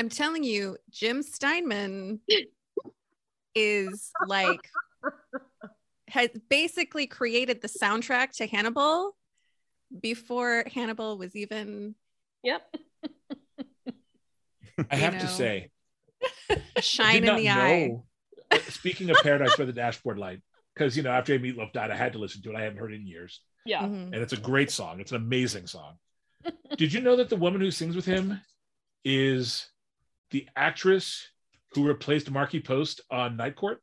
I'm telling you, Jim Steinman is like has basically created the soundtrack to Hannibal before Hannibal was even Yep. I have know. to say, shine in the eye. know- uh, Speaking of Paradise by the Dashboard Light, because you know after Meatloaf died, I had to listen to it. I hadn't heard it in years, Yeah. Mhm. and it's a great song. It's an amazing song. Did you know that the woman who sings with him is the actress who replaced Markie Post on Night Court?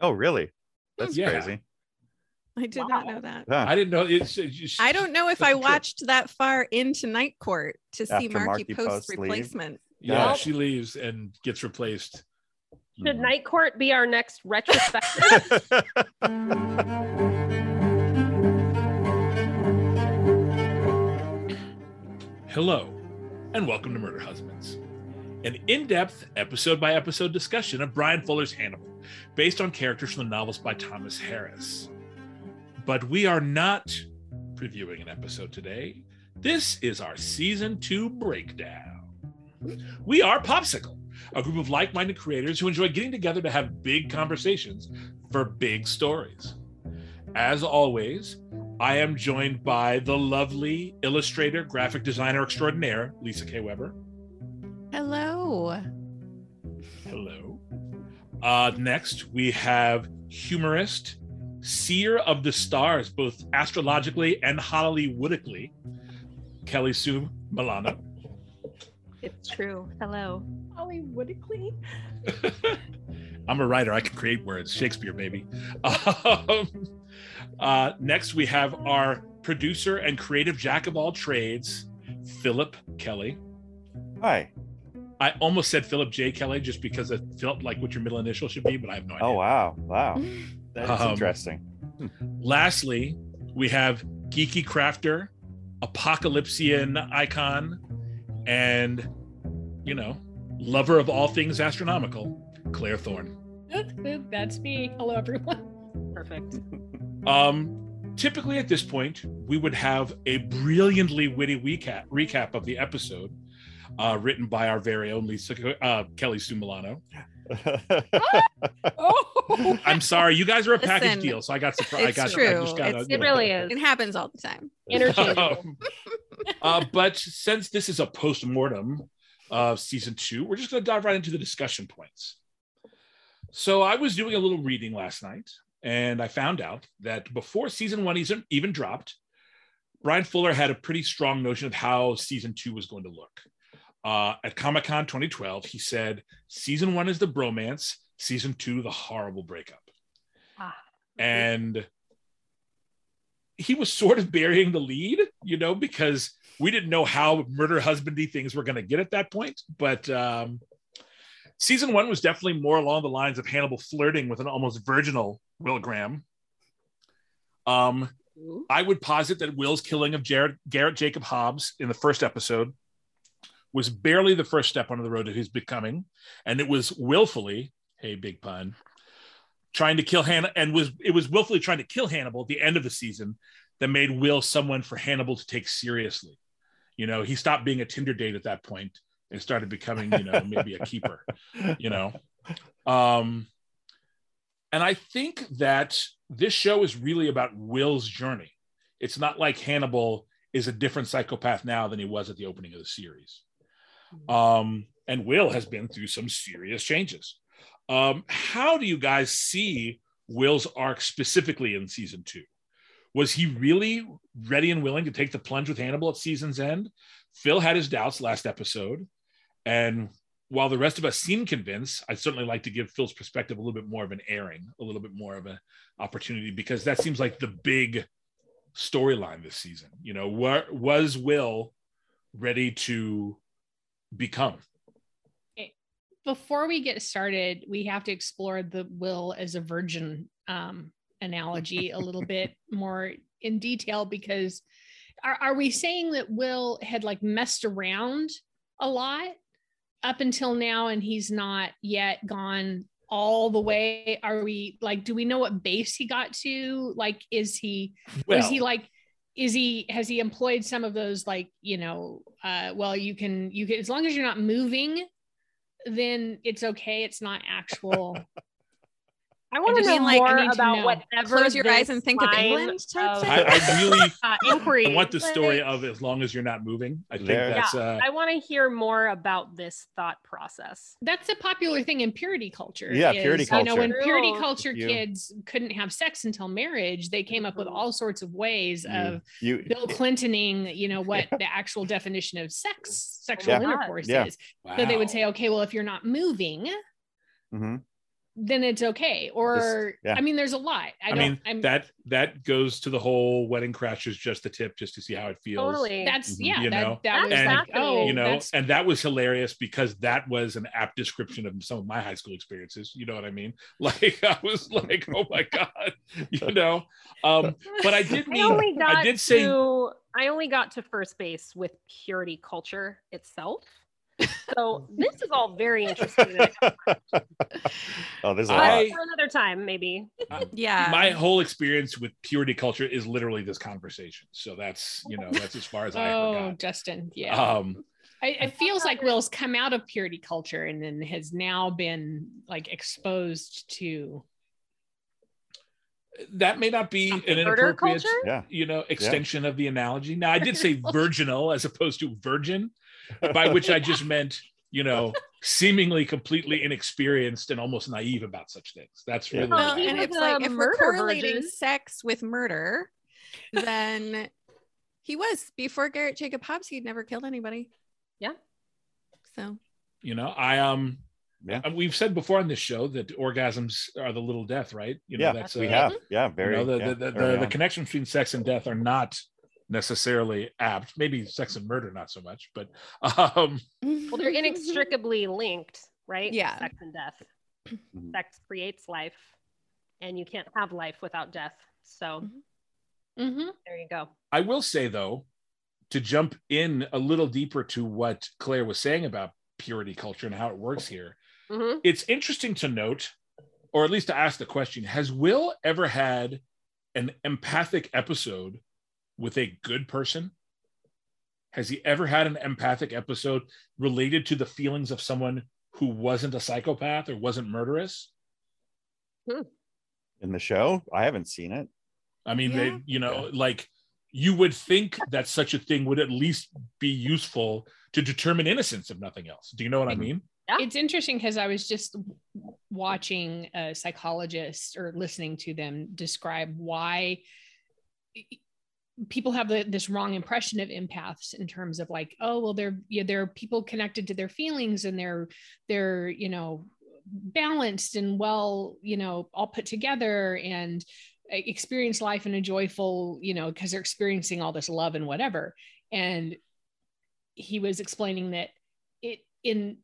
Oh, really? That's Yeah. crazy. I did not know that. Huh. I didn't know. It's, it's just- I don't know if I the truth. watched that far into Night Court to see After Markie, Markie Post's Post leave? replacement. Yeah, Well- she leaves and gets replaced. Should. Night Court be our next retrospective? Hello, and welcome to Murder Husbands, an in depth, episode by episode discussion of Bryan Fuller's Hannibal, based on characters from the novels by Thomas Harris. But we are not previewing an episode today. This is our season two breakdown. We are POPSKL, a group of like minded creators who enjoy getting together to have big conversations for big stories. As always, I am joined by the lovely illustrator, graphic designer extraordinaire, Lisa K. Weber. Hello. Hello. Uh, next, we have humorist, seer of the stars, both astrologically and Hollywoodically, Kelly Sue Milano. It's true. Hello. Hollywoodically. I'm a writer. I can create words. Shakespeare, baby. Um, uh, next, we have our producer and creative jack of all trades, Phillip Kelly. Hi. I almost said Phillip J. Kelly just because it felt like what your middle initial should be, but I have no idea. Oh, wow. Wow. That is Um, interesting. Lastly, we have geeky crafter, apocalypsean icon, and you know, lover of all things astronomical, Claire Thorne. That's me. Hello, everyone. Perfect. Um, typically at this point, we would have a brilliantly witty recap recap of the episode, uh, written by our very own Lisa uh, Kelly Sue Milano. Oh, I'm sorry, you guys are a package Listen, deal, so I got surprised. I it's got, I true. just got It's- It really is. It happens all the time. Interchangeable. Um, uh, but since this is a post mortem of season two, we're just going to dive right into the discussion points. So I was doing a little reading last night, and I found out that before season one even, even dropped, Bryan Fuller had a pretty strong notion of how season two was going to look. Uh, at Comic Con 2012, he said, Season one is the bromance, season two, the horrible breakup. Ah. And he was sort of burying the lead, you know, because we didn't know how murder husbandy things were going to get at that point. But um, season one was definitely more along the lines of Hannibal flirting with an almost virginal Will Graham. Um, I would posit that Will's killing of Jared, Garrett Jacob Hobbs in the first episode was barely the first step on the road to his becoming, and it was willfully, hey, big pun, trying to kill Hannah, and was it was willfully trying to kill Hannibal at the end of the season that made Will someone for Hannibal to take seriously. You know, he stopped being a Tinder date at that point and started becoming, you know, maybe a keeper. You know, um, and I think that this show is really about Will's journey. It's not like Hannibal is a different psychopath now than he was at the opening of the series. Um, and Will has been through some serious changes. Um, how do you guys see Will's arc specifically in season two? Was he really ready and willing to take the plunge with Hannibal at season's end? Phil had his doubts last episode. And while the rest of us seem convinced, I'd certainly like to give Phil's perspective a little bit more of an airing, a little bit more of an opportunity, because that seems like the big storyline this season. You know, what was Will ready to become? before we get started, we have to explore the will as a virgin um, analogy a little bit more in detail because are, are we saying that Will had like messed around a lot up until now and he's not yet gone all the way? Are we like, do we know what base he got to? Like, is he, Well, is he like, is he has he employed some of those like you know uh well you can you can as long as you're not moving then it's okay. It's not actual. I want to just know mean, like, I more need to about know. whatever. Close your eyes and think of England type of, thing? I, I really uh, inquiry. I want the story of as long as you're not moving. I think There- that's uh, I want to hear more about this thought process. That's a popular thing in purity culture. Yeah, is, purity You know, when culture. purity culture You- kids couldn't have sex until marriage, they came up with all sorts of ways of you Bill Clintoning, you know, what the actual definition of sex, sexual Yeah. intercourse Yeah. is. So they would say, okay, well, if you're not moving, Mhm. Then it's okay. Or yeah. I mean, there's a lot. I, I, don't. mean I'm, that that goes to the whole wedding crashers just the tip just to see how it feels. Totally. that's Mhm. yeah. You that, know, that was That's like, fascinating. oh, you know, that's- and that was hilarious because that was an apt description of some of my high school experiences. You know what I mean? Like I was like, oh my god, you know. Um, but I did I mean, only got I did say to I only got to first base with purity culture itself. So this is all very interesting. oh, there's a I- lot. For another time, maybe. Yeah. my whole experience with purity culture is literally this conversation. So that's you know that's as far as I ever oh, got. Justin, yeah. Um, I, it feels like Will's come out of purity culture and then has now been like exposed to. that may not be an Murder inappropriate culture? Yeah. you know extension of the analogy now i did say virginal as opposed to virgin by which i just meant you know seemingly completely inexperienced and almost naive about such things that's really well, what and meant. was it's like a if we're murder correlating virgin. sex with murder, then he was before Garrett Jacob Hobbs. He'd never killed anybody. Yeah. So you know i um Yeah. we've said before on this show that orgasms are the little death right you know yeah, that's we uh, have. Yeah, you very. know, the, yeah, the, the, early the, the on. connection between sex and death are not necessarily apt maybe sex and murder not so much but um Well, they're inextricably linked, right? Yeah. Sex and death. Mhm. Sex creates life, and you can't have life without death. So Mhm. there you go. I will say though, to jump in a little deeper to what Claire was saying about purity culture and how it works here, Mhm. it's interesting to note, or at least to ask the question: Has Will ever had an empathic episode with a good person? Has he ever had an empathic episode related to the feelings of someone who wasn't a psychopath or wasn't murderous? Hmm. in the show. I haven't seen it. I mean, Yeah. they, you know, like you would think that such a thing would at least be useful to determine innocence, if nothing else. Do you know what I mm-hmm. mean? Yeah. It's interesting because I was just watching a psychologist or listening to them describe why people have the, this wrong impression of empaths in terms of like, oh, well, they're yeah, they're people connected to their feelings and they're they're you know balanced and well, you know, all put together and experience life in a joyful, you know, because they're experiencing all this love and whatever. And he was explaining that it in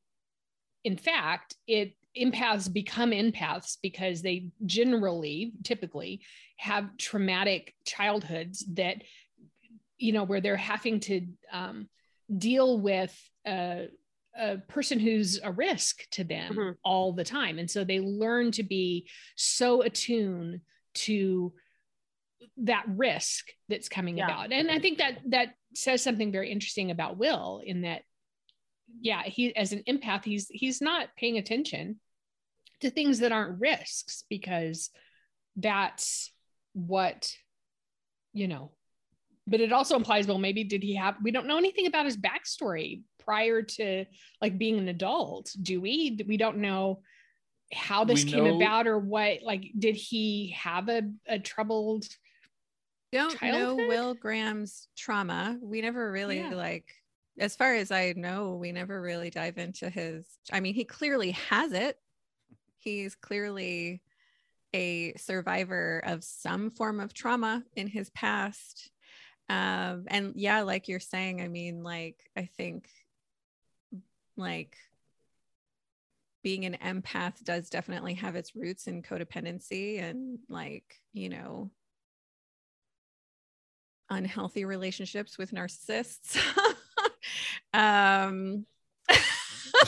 in fact it empaths become empaths because they generally typically have traumatic childhoods that you know where they're having to um, deal with a, a person who's a risk to them Mhm. all the time and so they learn to be so attuned to that risk that's coming Yeah. about and i think that that says something very interesting about will in that yeah he as an empath he's he's not paying attention to things that aren't risks because that's what you know but it also implies well maybe did he have we don't know anything about his backstory prior to like being an adult do we we don't know how this We came know- about or what like did he have a, a troubled don't know Will Graham's trauma. We never really Yeah. like as far as I know, we never really dive into his I mean, he clearly has it. He's clearly a survivor of some form of trauma in his past. Um and yeah, like you're saying, I mean, like I think like being an empath does definitely have its roots in codependency and like, you know, unhealthy relationships with narcissists. um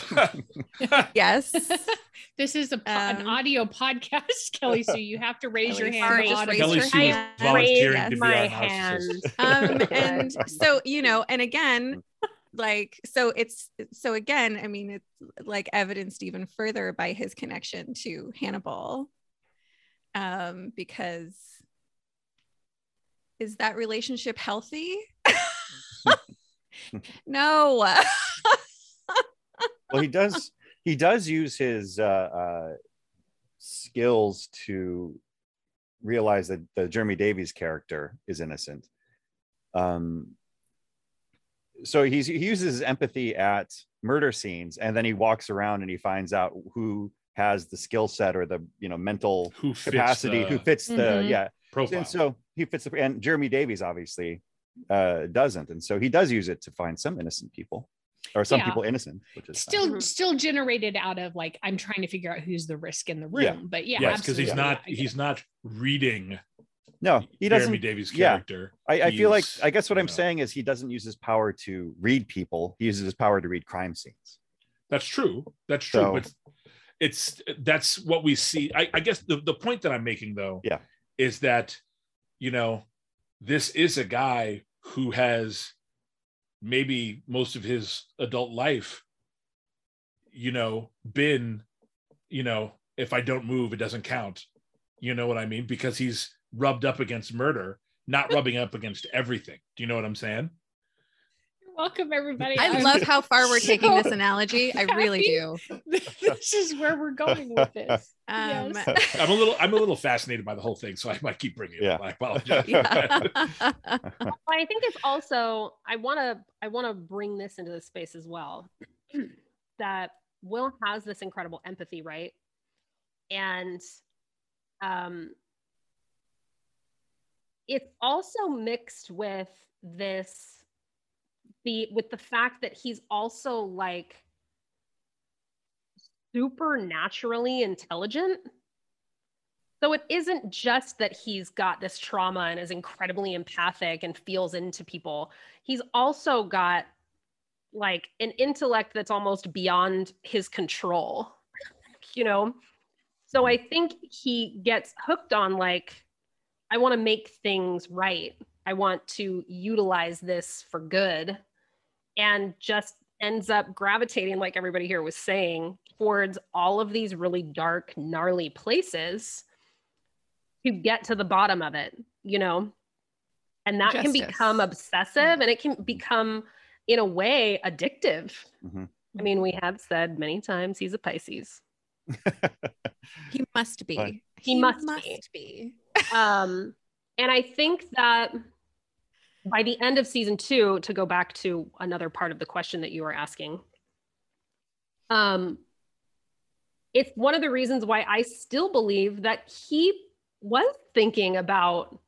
yes. this is a po- an Um, audio podcast kelly so you have to raise your hand sorry, just raise Kelly your Sue is hand. volunteering Raise to be my our hand. um and so you know and again like so it's so again i mean it's like evidenced even further by his connection to hannibal um because is that relationship healthy no well he does he does use his uh, uh skills to realize that the jeremy davies character is innocent um so he's he uses his empathy at murder scenes and then he walks around and he finds out who has the skill set or the you know mental Who capacity the who fits the Mhm. yeah profile? and so he fits the and jeremy davies obviously uh doesn't and so he does use it to find some innocent people or some Yeah. people innocent which is still Mhm. still generated out of like i'm trying to figure out who's the risk in the room Yeah. but yeah yes, because he's not I he's not reading no he doesn't Jeremy Davies' yeah. I, I feel like I guess what I'm know, saying is he doesn't use his power to read people. He uses his power to read crime scenes. That's true. That's true. So- But it's that's what we see. I, I guess the, the point that I'm making though, Yeah. is that you know, this is a guy who has maybe most of his adult life, you know, been, you know, if I don't move, it doesn't count. You know what I mean? Because he's rubbed up against murder, not rubbing up against everything. Do you know what I'm saying? You're welcome everybody i I'm love how far we're taking this so analogy i really do this is where we're going with this um Yes. I'm a little I'm a little fascinated by the whole thing, so I might keep bringing it Yeah. up. I apologize. yeah. Well, I think it's also I want to I want to bring this into the space as well. that Will has this incredible empathy, right? And um it's also mixed with this the with the fact that he's also like supernaturally intelligent. So it isn't just that he's got this trauma and is incredibly empathic and feels into people. He's also got like an intellect that's almost beyond his control, you know? So I think he gets hooked on like, I want to make things right. I want to utilize this for good and just ends up gravitating, like everybody here was saying, towards all of these really dark, gnarly places to get to the bottom of it, you know? And that can become obsessive and it can become, in a way, addictive. Mhm. I mean, we have said many times he's a Pisces. he must be Fine. He must be. be um, and I think that by the end of season two, to go back to another part of the question that you were asking, um, it's one of the reasons why I still believe that he was thinking about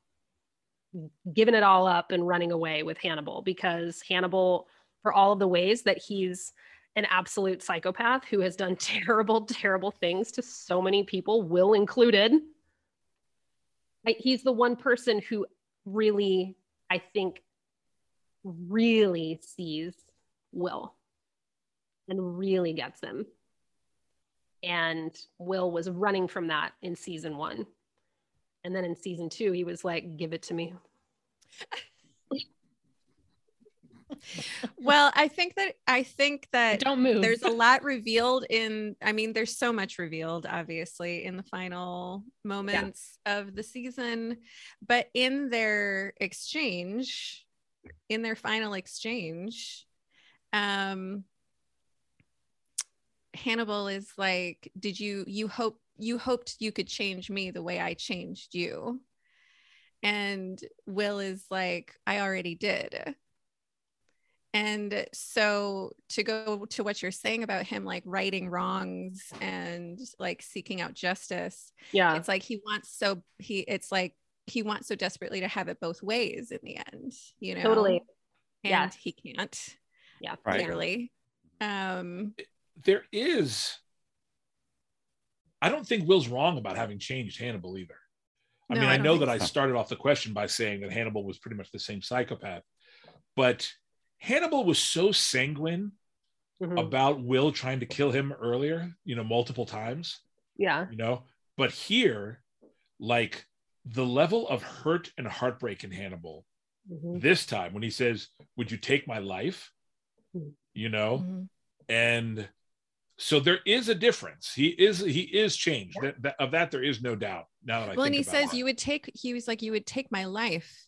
giving it all up and running away with Hannibal because Hannibal, for all of the ways that he's an absolute psychopath who has done terrible, terrible things to so many people, Will included. He's the one person who really, I think, really sees Will and really gets him. And Will was running from that in season one. And then in season two, he was like, give it to me. Well i think that i think that don't move. there's a lot revealed in i mean there's so much revealed obviously in the final moments of the season. But in their exchange in their final exchange um hannibal is like did you you hope you hoped you could change me the way i changed you. And will is like i already did and so to go to what you're saying about him like righting wrongs and like seeking out justice Yeah. it's like he wants so he it's like he wants so desperately to have it both ways in the end you know Totally. and Yeah. he can't Yeah. Right. clearly um there is I don't think Will's wrong about having changed Hannibal either. I No, mean, I I, know think that I started off the question by saying that Hannibal was pretty much the same psychopath, but Hannibal was so sanguine Mhm. about Will trying to kill him earlier, you know, multiple times, Yeah. you know, but here, like the level of hurt and heartbreak in Hannibal Mhm. this time when he says, Would you take my life? you know, Mhm. and so there is a difference. He is he is changed. That, that- of that there is no doubt. Now that I well, and think he about says it. you would take. He was like, you would take my life,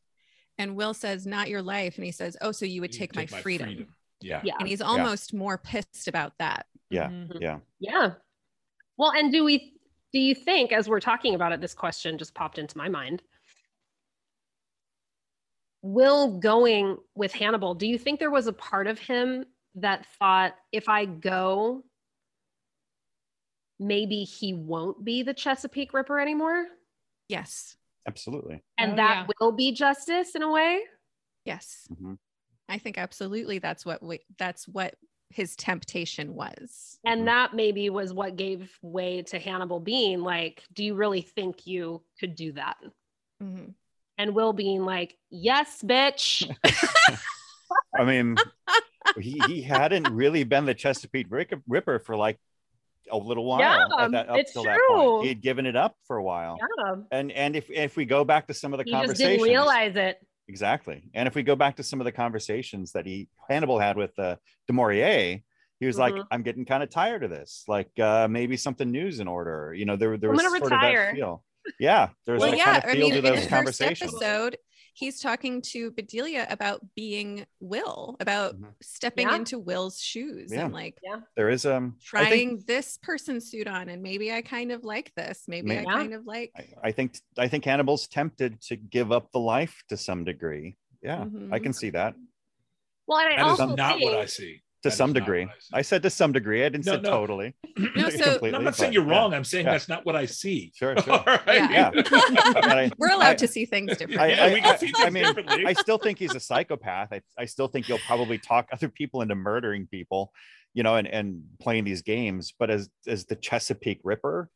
and Will says, not your life, and he says, oh, so you would You take, my, freedom. Yeah. Yeah. and he's almost more pissed about that. Yeah. Mhm. Yeah. Yeah. Well, and do we do you think as we're talking about it, this question just popped into my mind. Will going with Hannibal, do you think there was a part of him that thought if I go, maybe he won't be the Chesapeake Ripper anymore? Yes, Absolutely. And Oh, that yeah. will be justice in a way? yes, Mhm. I think absolutely that's what we, that's what his temptation was. And Mhm. that maybe was what gave way to Hannibal being like, do you really think you could do that? Mhm. And Will being like, yes, bitch. I mean, he, he hadn't really been the Chesapeake Ripper for like a little while. Yeah, that, up it's till that point. He had given it up for a while. yeah. And and if if we go back to some of the He just conversations, didn't realize it. exactly. And if we go back to some of the conversations that he Hannibal had with uh, Du Maurier, he was like, Mhm. "I'm getting kind of tired of this. Like uh, maybe something new's in order." You know, there there was gonna sort retire. of that feel. Yeah, there's Well, that yeah, kind of I feel mean, to in the those first conversations. episode, he's talking to Bedelia about being Will, about Mhm. stepping Yeah. into Will's shoes Yeah. and like yeah. There is um, trying think this person's suit on, and maybe I kind of like this. Maybe I May- Yeah. kind of like. I, I think I think Hannibal's tempted to give up the life to some degree. Yeah, I Mhm. can see that Well, and I That is also not think, what I see. To That is some degree. I. I said to some degree. I didn't No, say no. totally. No, so- Completely, I'm not saying you're yeah. wrong. I'm saying Yeah. that's not what I see. Sure, sure. All right. Yeah. Yeah. I- We're allowed I- to see things differently. yeah, I- we I- I things mean, differently. I still think he's a psychopath. I, I still think he'll probably talk other people into murdering people, you know, and, and playing these games. But as as the Chesapeake Ripper,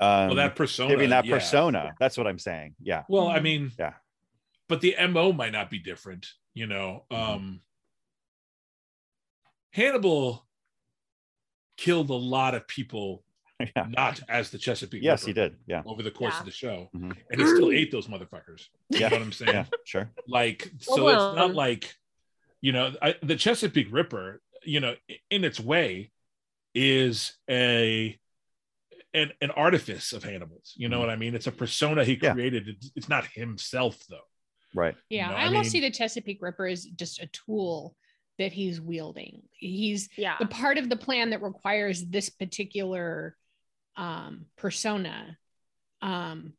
um, well, that persona. giving that yeah. persona, that's what I'm saying. Yeah, Well, I mean, Yeah. but the MO might not be different, you know. Mhm. Um Hannibal killed a lot of people yeah. not as the Chesapeake. Yes, Ripper he did. Yeah, over the course Yeah. of the show, Mhm. and he still ate those motherfuckers. You Yeah. know what I'm saying? yeah, sure. Like, Well, so it's not like, you know, I, the Chesapeake Ripper, you know, in its way, is a an, an artifice of Hannibal's. You know Mhm. what I mean? It's a persona he Yeah. created. It's, it's not himself, though. Right. Yeah, No, I I almost see the Chesapeake Ripper as just a tool that he's wielding. He's yeah. the part of the plan that requires this particular um, persona. Um,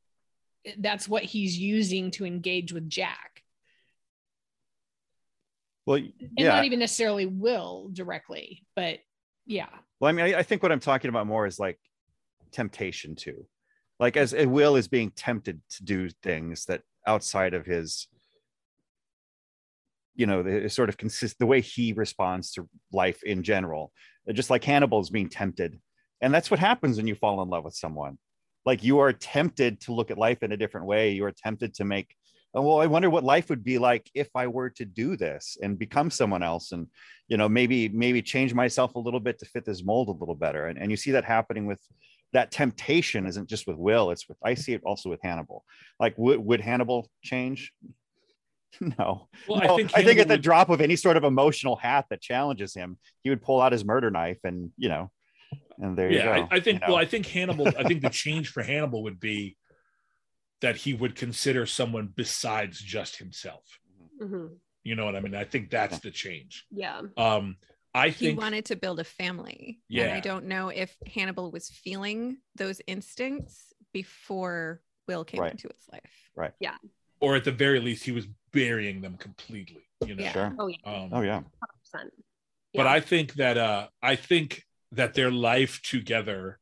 that's what he's using to engage with Jack, Well, and yeah. not even necessarily Will directly, but yeah, Well, I mean, I, I think what I'm talking about more is like temptation too. Like as as Will is being tempted to do things that outside of his, you know, the sort of consist the way he responds to life in general. Just like Hannibal is being tempted. And that's what happens when you fall in love with someone. Like you are tempted to look at life in a different way. You are tempted to make, oh, well, I wonder what life would be like if I were to do this and become someone else. And you know maybe maybe change myself a little bit to fit this mold a little better and, and you see that happening with that temptation isn't just with will it's with i see it also with hannibal like would, would hannibal change no Well, No, I think I think at the would- drop of any sort of emotional hat that challenges him he would pull out his murder knife and you know and there yeah, you go I, I think. you know? Well, I think Hannibal. I think the change for Hannibal would be that he would consider someone besides just himself. Mhm. You know what I mean? I think that's the change. Yeah. Um, I he think. He wanted to build a family. And Yeah. I don't know if Hannibal was feeling those instincts before Will came Right. into his life. Right. Yeah. Or at the very least, he was burying them completely. You know. Yeah. sure Oh yeah. Um, oh yeah 100%. but Yeah. I think that uh, I think that their life together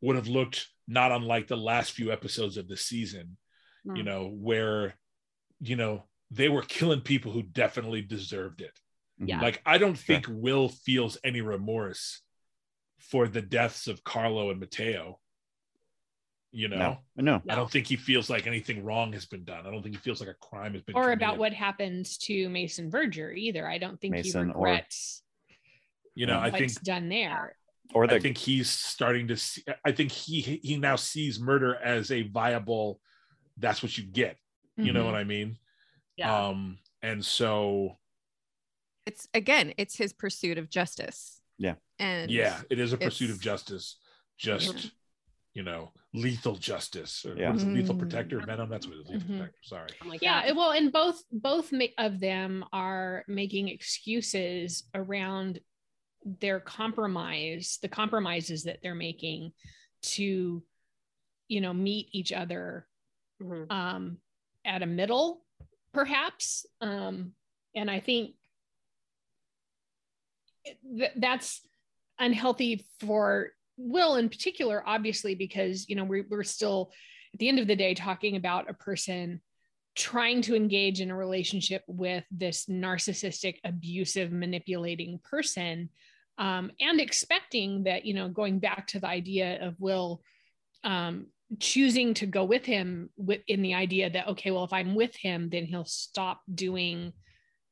would have looked not unlike the last few episodes of the season. You Mm. know, where you know they were killing people who definitely deserved it. Yeah. Like I don't Sure. think Will feels any remorse for the deaths of Carlo and Matteo. You know, no no I don't think he feels like anything wrong has been done. I don't think he feels like a crime has been or about what happens to Mason Verger either. I don't think Mason he or- regrets you know, I what's think done there. or the I think he's starting to see I think he he now sees murder as a viable that's what you get. You know Mhm. what I mean? Yeah. Um and so it's again, it's his pursuit of justice. Yeah. And yeah, it is a pursuit of justice. Just you know, lethal justice. Or Yeah. what is it, lethal Mm. protector venom. That's what it is. Lethal Mhm. protector. Sorry. I'm like, yeah yeah, well and both both of them are making excuses around their compromise the compromises that they're making to you know meet each other Mhm. um at a middle perhaps um and i think th- that's unhealthy for will in particular obviously because you know we're, we're still at the end of the day talking about a person trying to engage in a relationship with this narcissistic abusive manipulating person um, and expecting that you know going back to the idea of will um, choosing to go with him with in the idea that okay well if i'm with him then he'll stop doing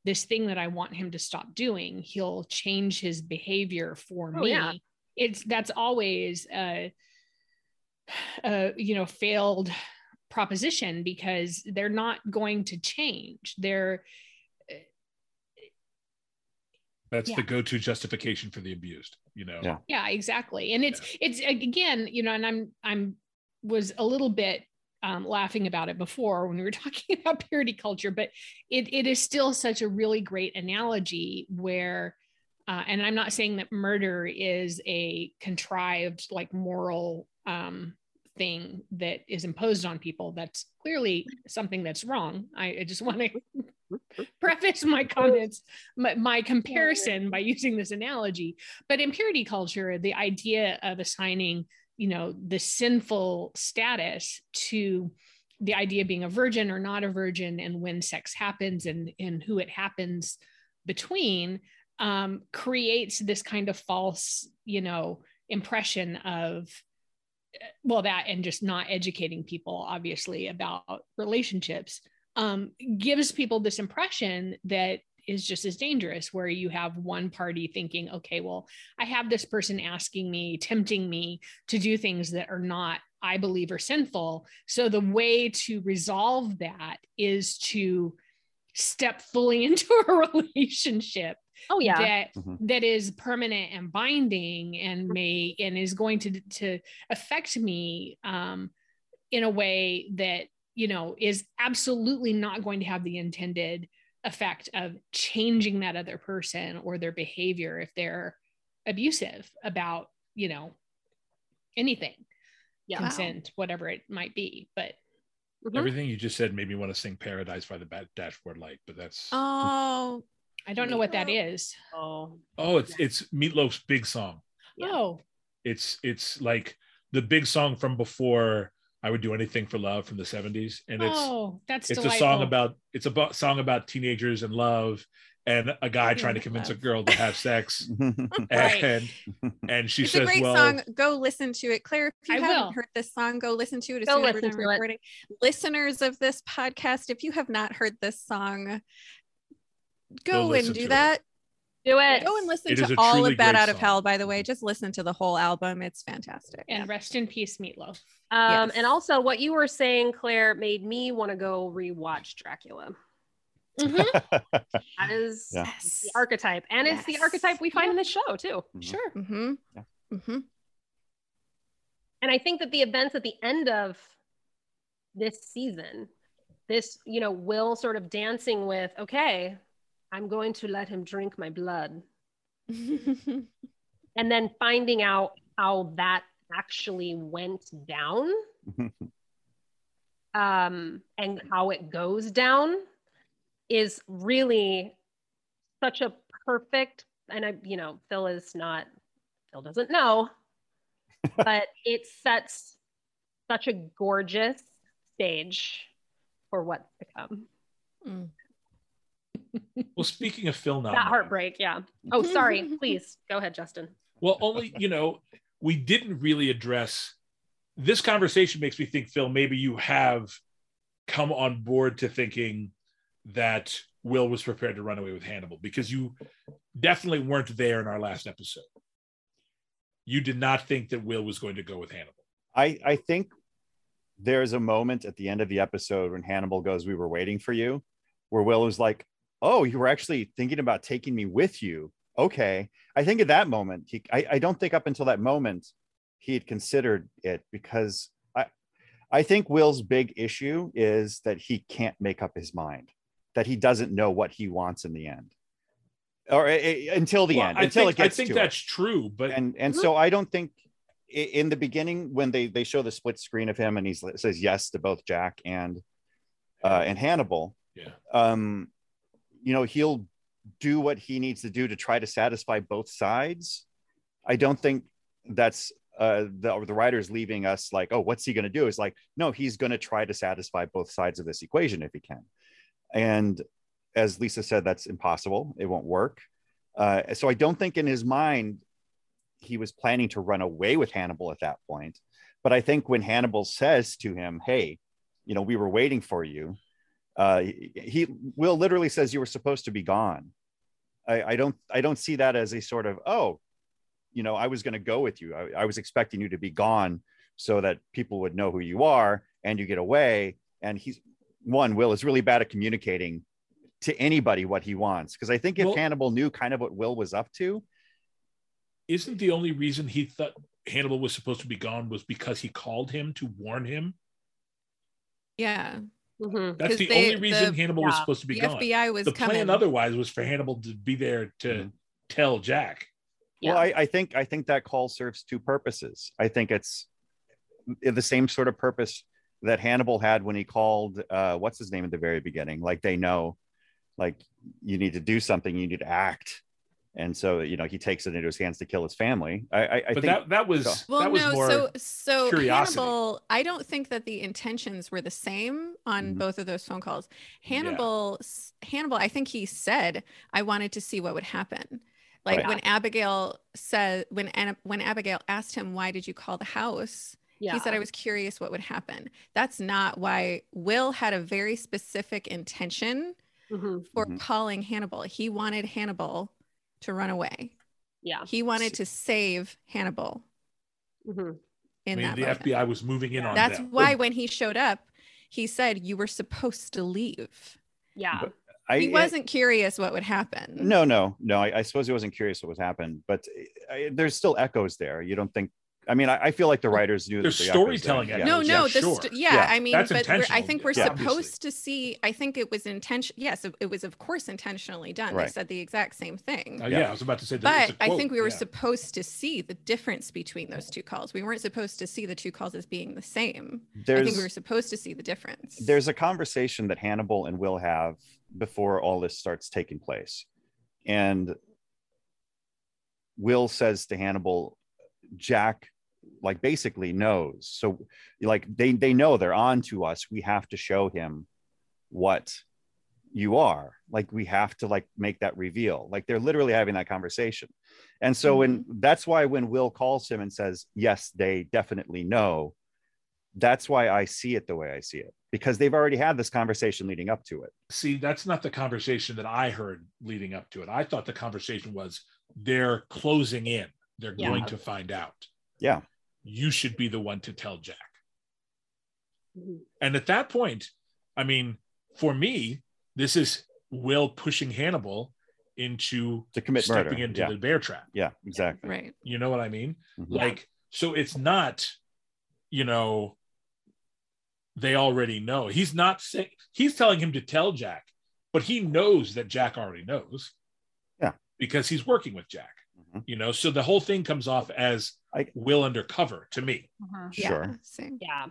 this thing that i want him to stop doing he'll change his behavior for Oh, me yeah. It's that's always a, a you know failed proposition because they're not going to change they're That's Yeah. the go-to justification for the abused. You know. Yeah. yeah exactly and it's it's again you know and i'm i'm was a little bit um, laughing about it before when we were talking about purity culture but it, it is still such a really great analogy where uh, and i'm not saying that murder is a contrived like moral um, thing that is imposed on people. That's clearly something that's wrong. I, I just want to preface my comments my, my comparison by using this analogy. But in purity culture the idea of assigning you know the sinful status to the idea of being a virgin or not a virgin and when sex happens and and who it happens between um, creates this kind of false you know impression of well that and just not educating people obviously about relationships um, gives people this impression that is just as dangerous where you have one party thinking okay well i have this person asking me tempting me to do things that are not i believe are sinful. So the way to resolve that is to step fully into a relationship oh yeah, that Mhm. that is permanent and binding and may and is going to to affect me um in a way that you know is absolutely not going to have the intended effect of changing that other person or their behavior if they're abusive about you know anything yeah. consent whatever it might be but Mhm. Everything you just said made me want to sing "Paradise" by the Dashboard Light, but that's Oh, i don't know what that is Oh, oh, it's it's Meatloaf's big song. Yeah. oh It's it's like the big song from before I would do anything for love from the '70s, and it's oh that's it's delightful. a song about it's a bu- song about teenagers and love and a guy trying to convince a girl to have sex Right. and and she it's says a great well song. Go listen to it, Claire. If you I haven't will. heard this song, go listen to it as Go soon as we're listen done to it. Listeners of this podcast, if you have not heard this song, Go go, and to do it. that. do it. Go and listen It is to all of Bat great Out of. Hell. By the way, just listen to the whole album. It's fantastic. and rest in peace meatloaf Um, Yes. And also, what you were saying, Claire, made me want to go rewatch Dracula. That is Yeah. Yes. the archetype, and it's the archetype we find in this show too. sure Mm-hmm. Yeah. Mm-hmm. And I think that the events at the end of this season, this you know, Will sort of dancing with, okay, I'm going to let him drink my blood, and then finding out how that actually went down um, and how it goes down is really such a perfect and i you know phil is not phil doesn't know but it sets such a gorgeous stage for what's to come Mm. Well speaking of phil now that heartbreak yeah. Oh sorry. Please go ahead justin. Well only you know we didn't really address this conversation makes me think phil maybe you have come on board to thinking that will was prepared to run away with hannibal because you definitely weren't there in our last episode. You did not think that will was going to go with hannibal. I I think there's a moment at the end of the episode when Hannibal goes, "We were waiting for you," where Will was like, oh, you were actually thinking about taking me with you. Okay. I think at that moment, he, I, I don't think up until that moment he had considered it because I, I think Will's big issue is that he can't make up his mind, that he doesn't know what he wants in the end, or uh, until the Well, end, I until think, it gets I think that's it. true, but And and so I don't think in the beginning when they they show the split screen of him and he says yes to both Jack and uh, and Hannibal, yeah. um, you know, he'll do what he needs to do to try to satisfy both sides. I don't think that's uh, the, the writer's leaving us like, oh, what's he going to do? It's like, no, he's going to try to satisfy both sides of this equation if he can. And as Lisa said, that's impossible. It won't work. Uh, so I don't think in his mind he was planning to run away with Hannibal at that point. But I think when Hannibal says to him, hey, you know, we were waiting for you, uh, he, he will literally says you were supposed to be gone. I, I don't I don't see that as a sort of oh, you know, I was going to go with you. I, I was expecting you to be gone so that people would know who you are and you get away. And he's one Will is really bad at communicating to anybody what he wants because I think if Well- Hannibal knew kind of what Will was up to, Isn't the only reason he thought Hannibal was supposed to be gone was because he called him to warn him? Yeah. Mhm. That's 'Cause the they- only reason the- Hannibal was supposed to be The gone. FBI was the coming. plan otherwise was for Hannibal to be there to Mhm. tell Jack. Yeah. Well, I, I think I think that call serves two purposes. I think it's the same sort of purpose that Hannibal had when he called uh, what's his name at the very beginning. Like they know, like you need to do something, you need to act, and so you know he takes it into his hands to kill his family. I, I, I but think that that was so. Well, that was no, more so so curiosity. Hannibal, I don't think that the intentions were the same on Mhm. both of those phone calls. Hannibal, s- Hannibal, I think he said, "I wanted to see what would happen." Like Right. when Abigail said, when when Abigail asked him, "Why did you call the house?" yeah. He said, "I was curious what would happen." That's not why Will had a very specific intention Mhm. for Mhm. calling Hannibal. He wanted Hannibal to run away. Yeah. He wanted to save Hannibal Mhm. I in mean, that the moment. FBI was moving in on That's them. why when he showed up, he said you were supposed to leave. Yeah. But- I, he wasn't curious what would happen. No, no, no. I, I suppose he wasn't curious what was happened, but I, there's still echoes there. You don't think? I mean, I, I feel like the writers knew. that There's the echoes there. storytelling Yeah. echoes. no, Yeah, no. the sure. st- yeah, Yeah, I mean, that's but we're, I think we're yeah, supposed obviously. to see. I think it was intention. Yes, it, it was of course intentionally done. They said the exact same thing. Uh, Yeah. yeah. I was about to say that. but it's a I quote, think we were yeah. supposed to see the difference between those two calls. We weren't supposed to see the two calls as being the same. I think we were supposed to see the difference. there's a conversation that Hannibal and Will have before all this starts taking place. And Will says to Hannibal, Jack like basically knows. So like they they know they're on to us. We have to show him what you are. Like we have to like make that reveal. Like they're literally having that conversation. And so when mm-hmm. that's why when Will calls him and says, "Yes, they definitely know." That's why I see it the way I see it because they've already had this conversation leading up to it. See, that's not the conversation that I heard leading up to it. I thought the conversation was they're closing in. They're Yeah. going to find out. Yeah. You should be the one to tell Jack. Mhm. And at that point, I mean, for me, this is Will pushing Hannibal into To commit stepping murder. into yeah. the bear trap. yeah, exactly. right. You know what I mean? Mhm. Like, so it's not, you know, they already know. He's not saying he's telling him to tell Jack, but he knows that Jack already knows. Yeah. Because he's working with Jack. Mhm. You know, so the whole thing comes off as I- Will undercover to me, Yeah. Sure. Same. Yeah.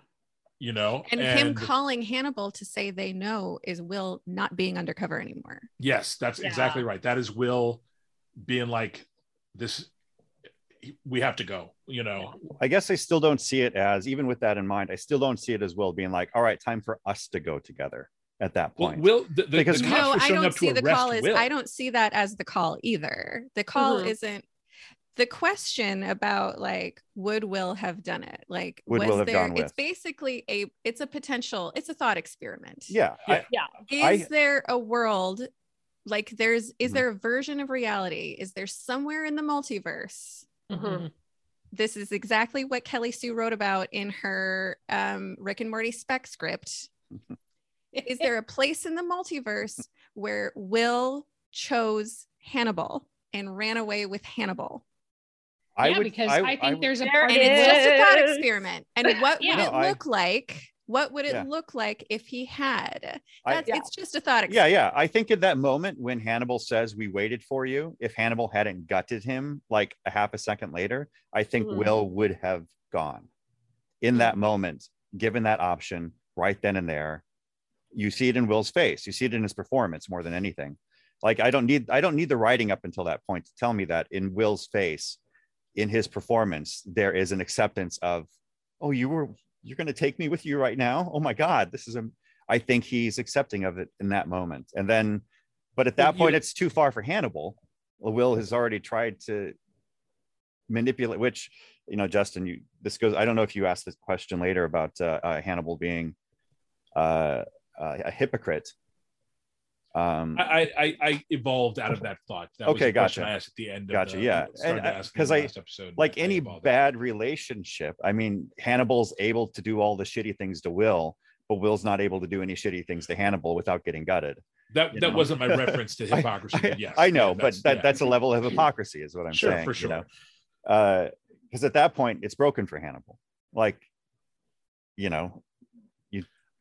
you know. And, him calling Hannibal to say they know is Will not being undercover anymore. yes, that's Yeah. exactly right. That is Will being like, this we have to go, you know. I guess I still don't see it as, even with that in mind, I still don't see it as Will being like, all right, time for us to go together at that Well, point. Will the, the, Because- the Cops no, I don't up see the call as Will. I don't see that as the call either. The call Mhm. isn't the question about like would Will have done it? Like Would was Will have there gone it's with? basically a it's a potential, it's a thought experiment. yeah, Yeah. Yeah. Is I- there a world like there's is Mhm. there a version of reality? Is there somewhere in the multiverse? Mhm. This is exactly what Kelly Sue wrote about in her um, Rick and Morty spec script. is there a place in the multiverse where Will chose Hannibal and ran away with Hannibal. I yeah, would, because I, I think I, there's a part and it's just a thought experiment. And what yeah. would it no, look like? What would it yeah. look like if he had? That's, yeah. It's just a thought experiment. Yeah, yeah. I think at that moment when Hannibal says, "We waited for you," if Hannibal hadn't gutted him like a half a second later, I think mm. Will would have gone. In that moment, given that option, right then and there, you see it in Will's face. You see it in his performance more than anything. Like I don't need I don't need the writing up until that point to tell me that in Will's face in his performance, there is an acceptance of, oh, you were you're going to take me with you right now. Oh my God, this is a. I think he's accepting of it in that moment, and then, but at that point, it's too far for Hannibal. Will has already tried to manipulate, which you know, Justin, you this goes. I don't know if you asked this question later about uh, uh, Hannibal being uh, uh a hypocrite, um, I, I, I evolved out of that thought. That okay, gotcha. I asked at the end. Gotcha. The, yeah, because I, episode, like any bad relationship. I mean, Hannibal's able to do all the shitty things to Will, but Will's not able to do any shitty things to Hannibal without getting gutted. That that know? wasn't my reference to hypocrisy. I, yes, I know, yeah, but that, yeah. that's a level of hypocrisy, is what I'm sure, saying. For sure, you know, because uh, at that point it's broken for Hannibal. Like, you know,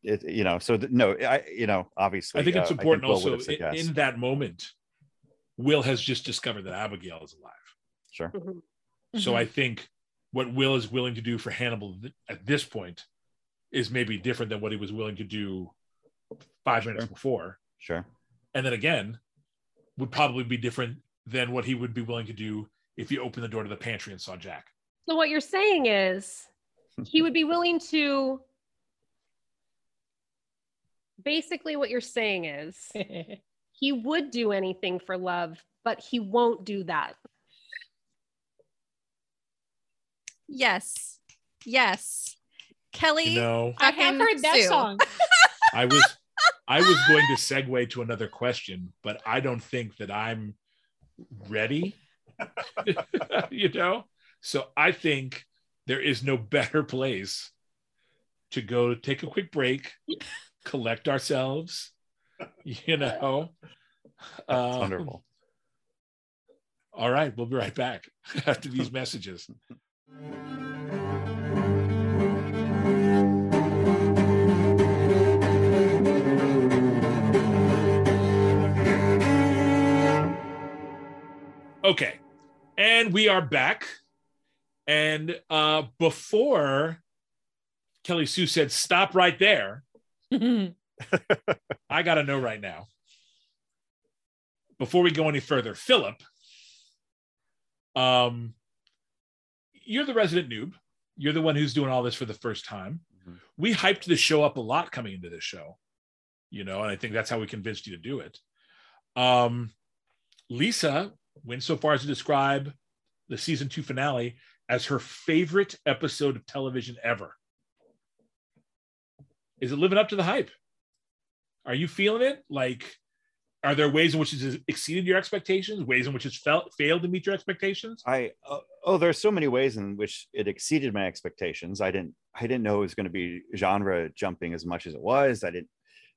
it, you know, so no, I, you know, obviously, I think it's uh, important think also in, in, that moment, Will has just discovered that Abigail is alive. Sure. Mm-hmm. So mm-hmm. I think what Will is willing to do for Hannibal th- at this point is maybe different than what he was willing to do five sure. minutes before. Sure. And then again, would probably be different than what he would be willing to do if he opened the door to the pantry and saw Jack. So what you're saying is he would be willing to basically what you're saying is he would do anything for love, but he won't do that. Yes. Yes. Kelly. You know, I have heard that Sue. song. I was I was going to segue to another question, but I don't think that I'm ready. you know? So I think there is no better place to go take a quick break collect ourselves, you know. Um, wonderful. All right, we'll be right back after these messages. Okay, and we are back. And uh, before Kelly Sue said, stop right there, I got to know right now. Before we go any further, Philip, um, you're the resident noob. You're the one who's doing all this for the first time. Mm-hmm. We hyped the show up a lot coming into this show, you know, and I think that's how we convinced you to do it. Um, Lisa went so far as to describe the season two finale as her favorite episode of television ever. Is it living up to the hype? Are you feeling it? Like, are there ways in which it has exceeded your expectations? Ways in which it's felt failed to meet your expectations? I uh, oh, there's so many ways in which it exceeded my expectations. I didn't I didn't know it was going to be genre jumping as much as it was. I didn't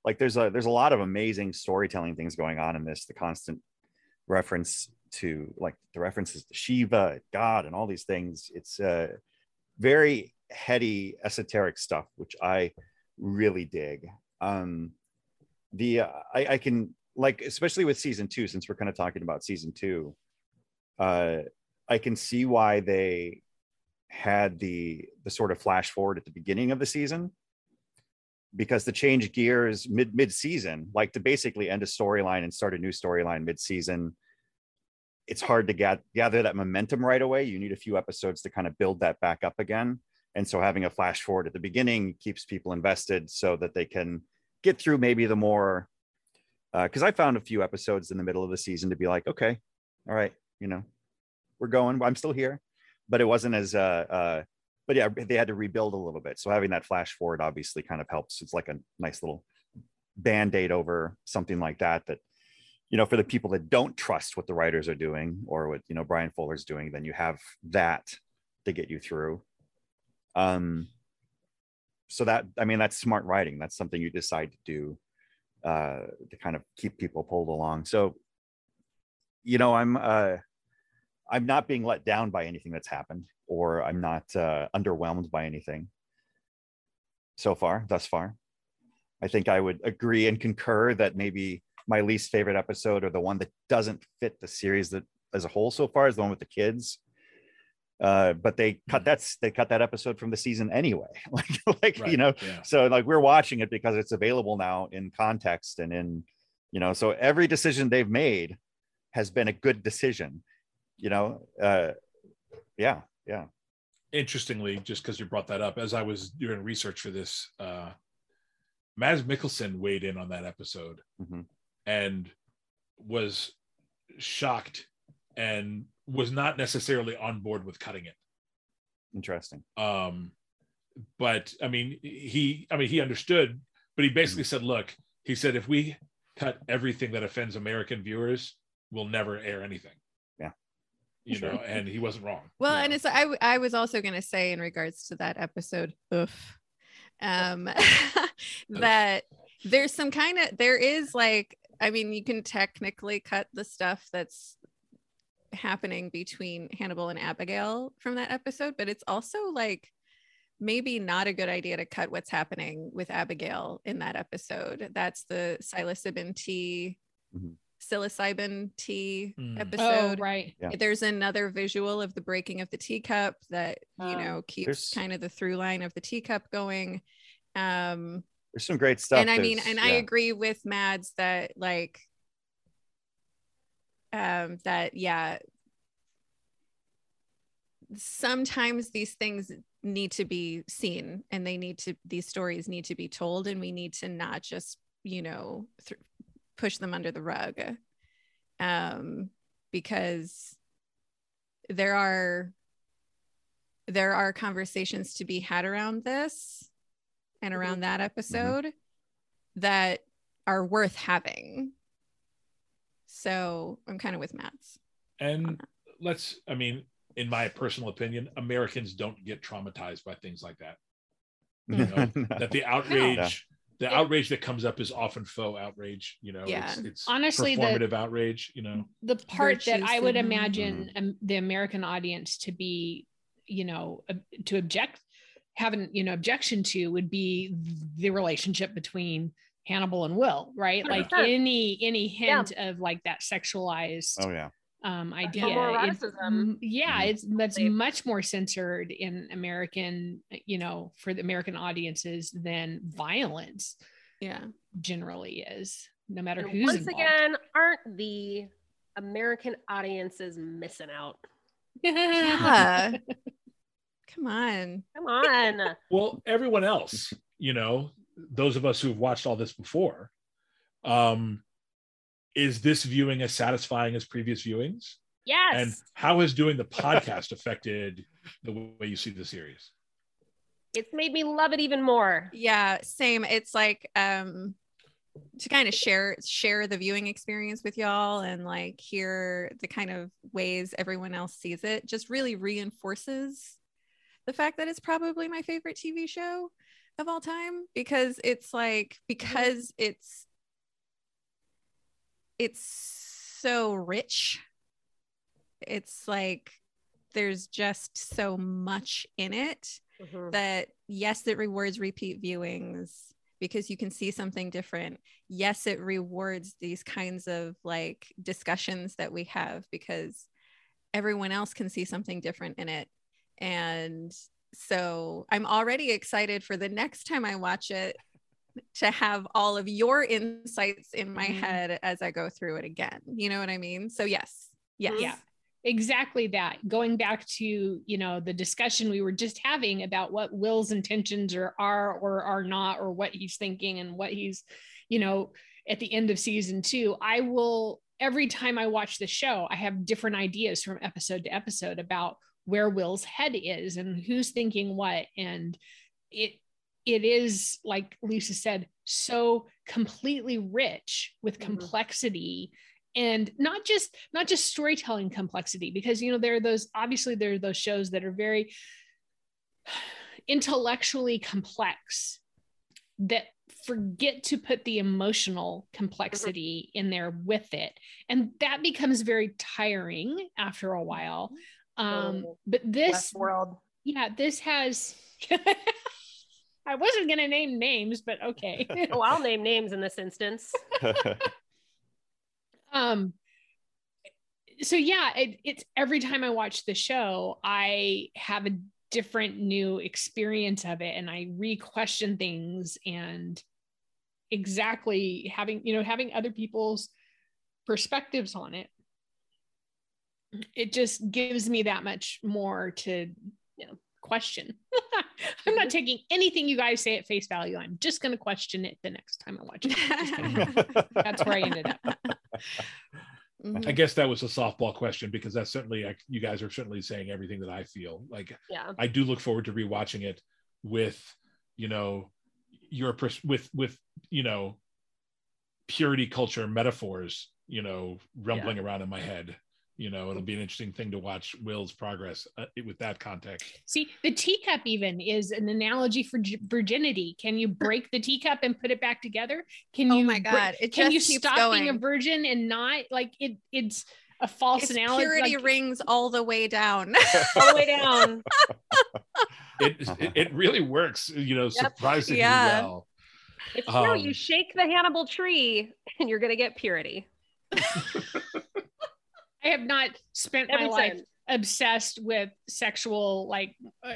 like there's a there's a lot of amazing storytelling things going on in this. The constant reference to like the references to Shiva, God, and all these things. It's uh, very heady, esoteric stuff, which I really dig. Um, the uh, I, I can like especially with season two, since we're kind of talking about season two, uh, I can see why they had the the sort of flash forward at the beginning of the season because to change gears mid mid season, like to basically end a storyline and start a new storyline mid season, it's hard to get gather that momentum right away. You need a few episodes to kind of build that back up again and so having a flash forward at the beginning keeps people invested so that they can get through maybe the more because uh, i found a few episodes in the middle of the season to be like okay all right you know we're going i'm still here. But it wasn't as uh, uh but yeah they had to rebuild a little bit. So having that flash forward obviously kind of helps. It's like a nice little band-aid over something like that that you know for the people that don't trust what the writers are doing or what you know bryan fuller's doing then you have that to get you through um, so that I mean that's smart writing. That's something you decide to do. uh, to kind of keep people pulled along. So, you know, I'm uh, I'm not being let down by anything that's happened, or I'm not uh, underwhelmed by anything so far, thus far. I think I would agree and concur that maybe my least favorite episode or the one that doesn't fit the series that as a whole so far is the one with the kids uh but they cut Mhm. that's they cut that episode from the season anyway like like Right, you know yeah. so like we're watching it because it's available now in context and in you know so every decision they've made has been a good decision you know uh yeah yeah interestingly, just because you brought that up, as I was doing research for this, uh, Mads Mikkelsen weighed in on that episode Mhm. and was shocked and was not necessarily on board with cutting it. interesting Um, but I mean, he, I mean, he understood, but he basically said, "Look," he said, "if we cut everything that offends American viewers, we'll never air anything." Yeah. you Sure. know, and he wasn't wrong. Well, you and know. it's I w- I was also going to say in regards to that episode, oof, um, that there's some kind of there is like I mean you can technically cut the stuff that's happening between Hannibal and Abigail from that episode, but it's also like maybe not a good idea to cut what's happening with Abigail in that episode. That's the psilocybin tea, Mhm. psilocybin tea Mm. Oh, episode right. Yeah. there's another visual of the breaking of the teacup that you Oh. know keeps There's- kind of the through line of the teacup going um there's some great stuff and i mean There's- and i agree with mads that like um that yeah sometimes these things need to be seen and they need to these stories need to be told and we need to not just you know th- push them under the rug. Um because there are there are conversations to be had around this and around that episode that are worth having so i'm kind of with Mads and let's i mean in my personal opinion americans don't get traumatized by things like that. You know that the outrage the outrage that comes up is often faux outrage you know Yeah. it's, it's Honestly, the- performative outrage you know. The part that I would signaling. imagine um, the American audience to be, you know to object, have an you know objection to would be the relationship between Hannibal and Will, right? Like 100%. any any Yeah. hint of like that sexualized oh yeah um idea. it's- m- yeah, Mhm. it's that's They- much more censored in American, you know, for the American audiences than violence yeah generally is, no matter And who's once involved. again, aren't the American audiences missing out? yeah come on Come on. well everyone else you know those of us who've watched all this before um is this viewing as satisfying as previous viewings Yes. and how has doing the podcast affected the way you see the series it's made me love it even more. yeah same it's like um to kind of share share the viewing experience with y'all and like hear the kind of ways everyone else sees it just really reinforces the fact that it's probably my favorite tv show of all time because it's like because it's it's so rich. It's like there's just so much in it Mhm. that yes it rewards repeat viewings because you can see something different. Yes it rewards these kinds of like discussions that we have because everyone else can see something different in it. And so i'm already excited for the next time i watch it to have all of your insights in my Mhm. head as i go through it again you know what i mean so yes yes Yeah. exactly that going back to you know the discussion we were just having about what will's intentions are are or are not or what he's thinking and what he's you know at the end of season two i will every time i watch the show i have different ideas from episode to episode about where will's head is and who's thinking what. And it it is like lisa said so completely rich with Mhm. complexity and not just not just storytelling complexity because you know there are those obviously there are those shows that are very intellectually complex that forget to put the emotional complexity in there with it. And that becomes very tiring after a while um Oh, but this Westworld. yeah this has i wasn't going to name names but okay Oh, I'll name names in this instance. um so yeah it, it's every time i watch the show i have a different new experience of it and i re-question things and exactly having you know having other people's perspectives on it it just gives me that much more to you know, question i'm not taking anything you guys say at face value i'm just going to question it the next time i watch it that's where i ended up Mhm. I guess that was a softball question because that's certainly like, you guys are certainly saying everything that I feel. Like Yeah. I do look forward to rewatching it with, you know, your pers- with with you know, purity culture metaphors, you know, rumbling around in my head. You know, it'll be an interesting thing to watch Will's progress uh, with that context. See, the teacup even is an analogy for gi- virginity. Can you break the teacup and put it back together? Can Oh you? my bre- God, it can you just keeps stop being a virgin and not like it? It's a false It's analogy. purity like- rings all the way down. All the way down. It it, it really works, you know, surprisingly Yeah. well. It's true. Um, you shake the Hannibal tree and you're going to get purity. I have not spent my Every life time. obsessed with sexual like uh, uh,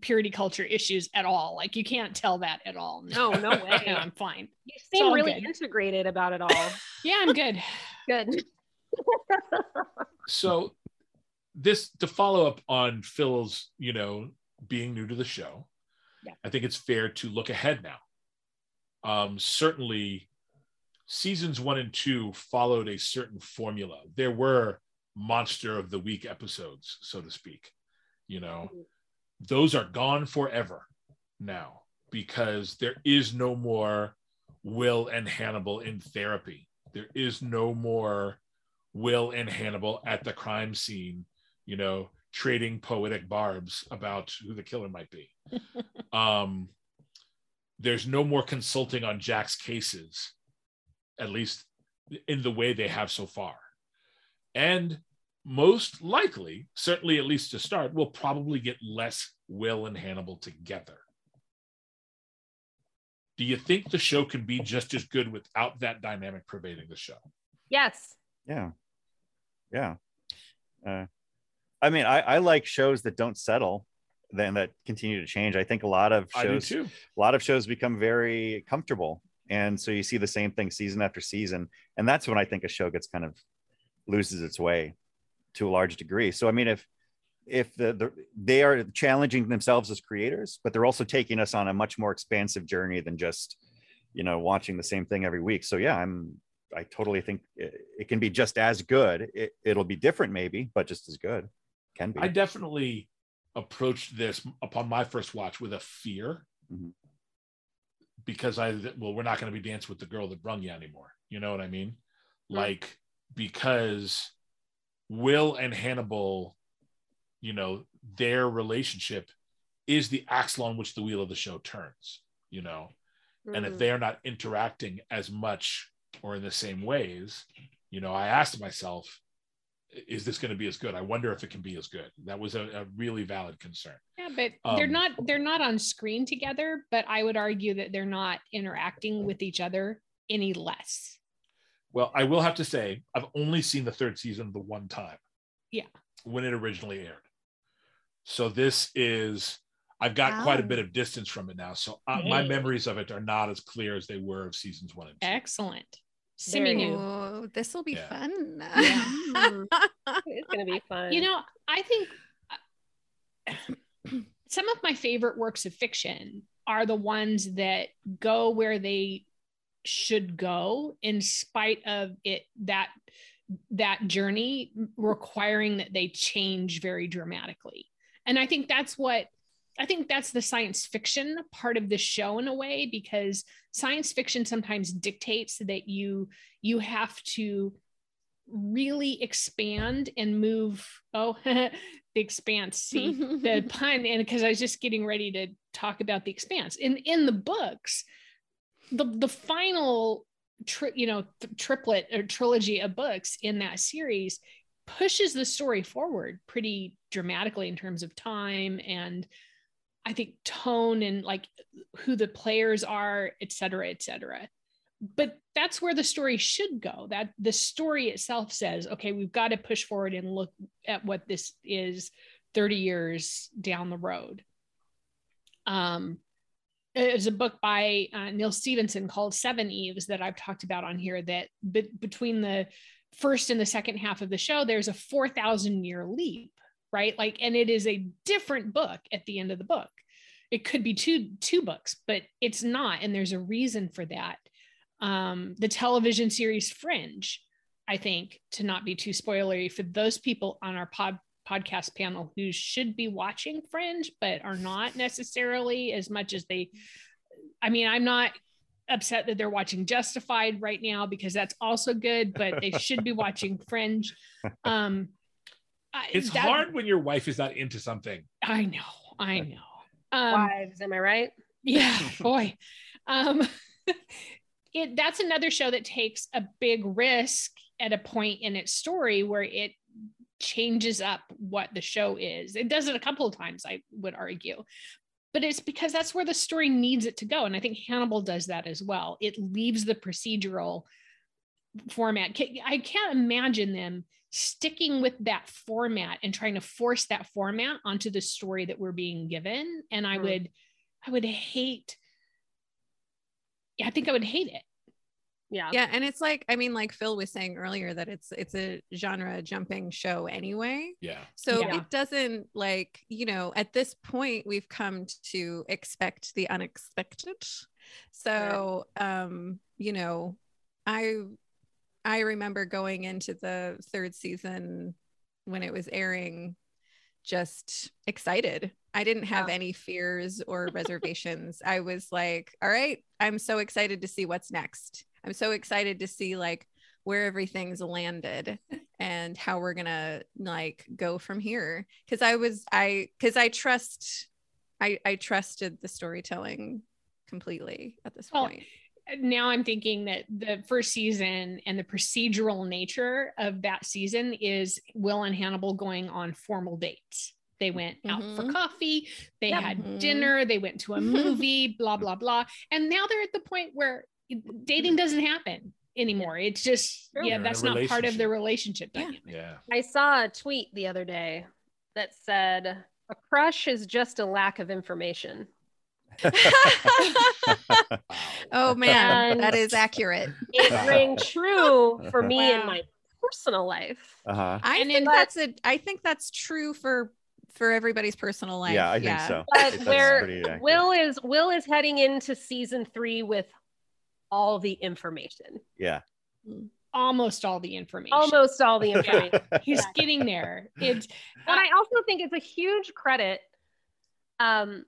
purity culture issues at all. Like you can't tell that at all. No, no way. no, I'm fine. You seem really good. integrated about it all. Yeah, I'm good. Good. so this to follow up on Phil's, you know, being new to the show, Yeah. I think it's fair to look ahead now. Um, certainly, seasons one and two followed a certain formula. There were monster of the week episodes, so to speak. You know, those are gone forever now because there is no more Will and Hannibal in therapy. There is no more Will and Hannibal at the crime scene, you know, trading poetic barbs about who the killer might be. um, there's no more consulting on Jack's cases, at least in the way they have so far. And most likely, certainly at least to start, we'll probably get less Will and Hannibal together. Do you think the show can be just as good without that dynamic pervading the show? Yes. yeah yeah uh, i mean I, I like shows that don't settle then that continue to change i think a lot of shows too. a lot of shows become very comfortable and so you see the same thing season after season. And that's when i think a show gets kind of loses its way to a large degree. So i mean if if the, the they are challenging themselves as creators but they're also taking us on a much more expansive journey than just you know watching the same thing every week. So yeah i'm i totally think it, it can be just as good. It, it'll be different maybe but just as good. Can be. I definitely approached this upon my first watch with a fear. Mhm. Because I well, we're not going to be dancing with the girl that brung you anymore. You know what I mean? Mm. Like because Will and Hannibal, you know, their relationship is the axle on which the wheel of the show turns. You know, and if Mhm. they are not interacting as much or in the same ways, you know, I asked myself, is this going to be as good? I wonder if it can be as good. That was a, a really valid concern. Yeah, but they're Um, not they're not on screen together, but I would argue that they're not interacting with each other any less. Well, I will have to say, I've only seen the third season the one time. Yeah. When it originally aired. So this is, I've got quite a bit of distance from it now. So uh, my memories of it are not as clear as they were of seasons one and two. Excellent. Very Simi new. Oh, this will be Yeah. fun. Mm. It's going to be fun. You know, I think uh, some of my favorite works of fiction are the ones that go where they should go in spite of it that that journey requiring that they change very dramatically. And I think that's what I think that's the science fiction part of the show in a way because science fiction sometimes dictates that you you have to really expand and move oh the expanse see the pun and because i was just getting ready to talk about the expanse. In in the books the the final tri- you know triplet or trilogy of books in that series pushes the story forward pretty dramatically in terms of time and I think tone and like who the players are, et cetera, et cetera. But that's where the story should go. That the story itself says, okay, we've got to push forward and look at what this is 30 years down the road. Um, there's a book by uh, Neal Stephenson called Seveneves that I've talked about on here. That be- between the first and the second half of the show, there's a 4,000 year leap, right? Like, and it is a different book at the end of the book. It could be two two books, but it's not, and there's a reason for that. Um, the television series Fringe, I think, to not be too spoilery for those people on our pod podcast panel who should be watching Fringe but are not necessarily as much as they. I mean, I'm not upset that they're watching Justified right now because that's also good, but they should be watching Fringe. Um, It's that- hard when your wife is not into something. I know, I know. Um, Wives, am I right? yeah, boy. Um, it that's another show that takes a big risk at a point in its story where it changes up what the show is. It does it a couple of times, I would argue. But it's because that's where the story needs it to go. And I think Hannibal does that as well. It leaves the procedural format. I can't imagine them sticking with that format and trying to force that format onto the story that we're being given. And I Mm. would, I would hate, Yeah, I think I would hate it. Yeah. yeah and it's like i mean like phil was saying earlier that it's it's a genre jumping show anyway Yeah. so Yeah. it doesn't like you know at this point we've come to expect the unexpected so um you know i i remember going into the third season when it was airing just excited. I didn't have Yeah. any fears or reservations. I was like all right i'm so excited to see what's next. I'm so excited to see like where everything's landed and how we're gonna like go from here. Because i was i because i trust i i trusted the storytelling completely at this Well, point now I'm thinking that the first season and the procedural nature of that season is Will and Hannibal going on formal dates. They went out for Mhm. coffee, they Yep. had Mhm. dinner, they went to a movie, blah, blah, blah. And now they're at the point where dating doesn't happen anymore. It's just, True. yeah, They're that's not part of the relationship. relationship Yeah. dynamic. Yeah. I saw a tweet the other day that said, a crush is just a lack of information. oh man that And- is accurate It rang true for me Wow. in my personal life. uh-huh. i And think in- that's a i think that's true for for everybody's personal life yeah, I think so. But where. Will is Will is heading into season three with all the information. Yeah. Almost all the information. Almost all the information. He's getting there. It's and I also think it's a huge credit um,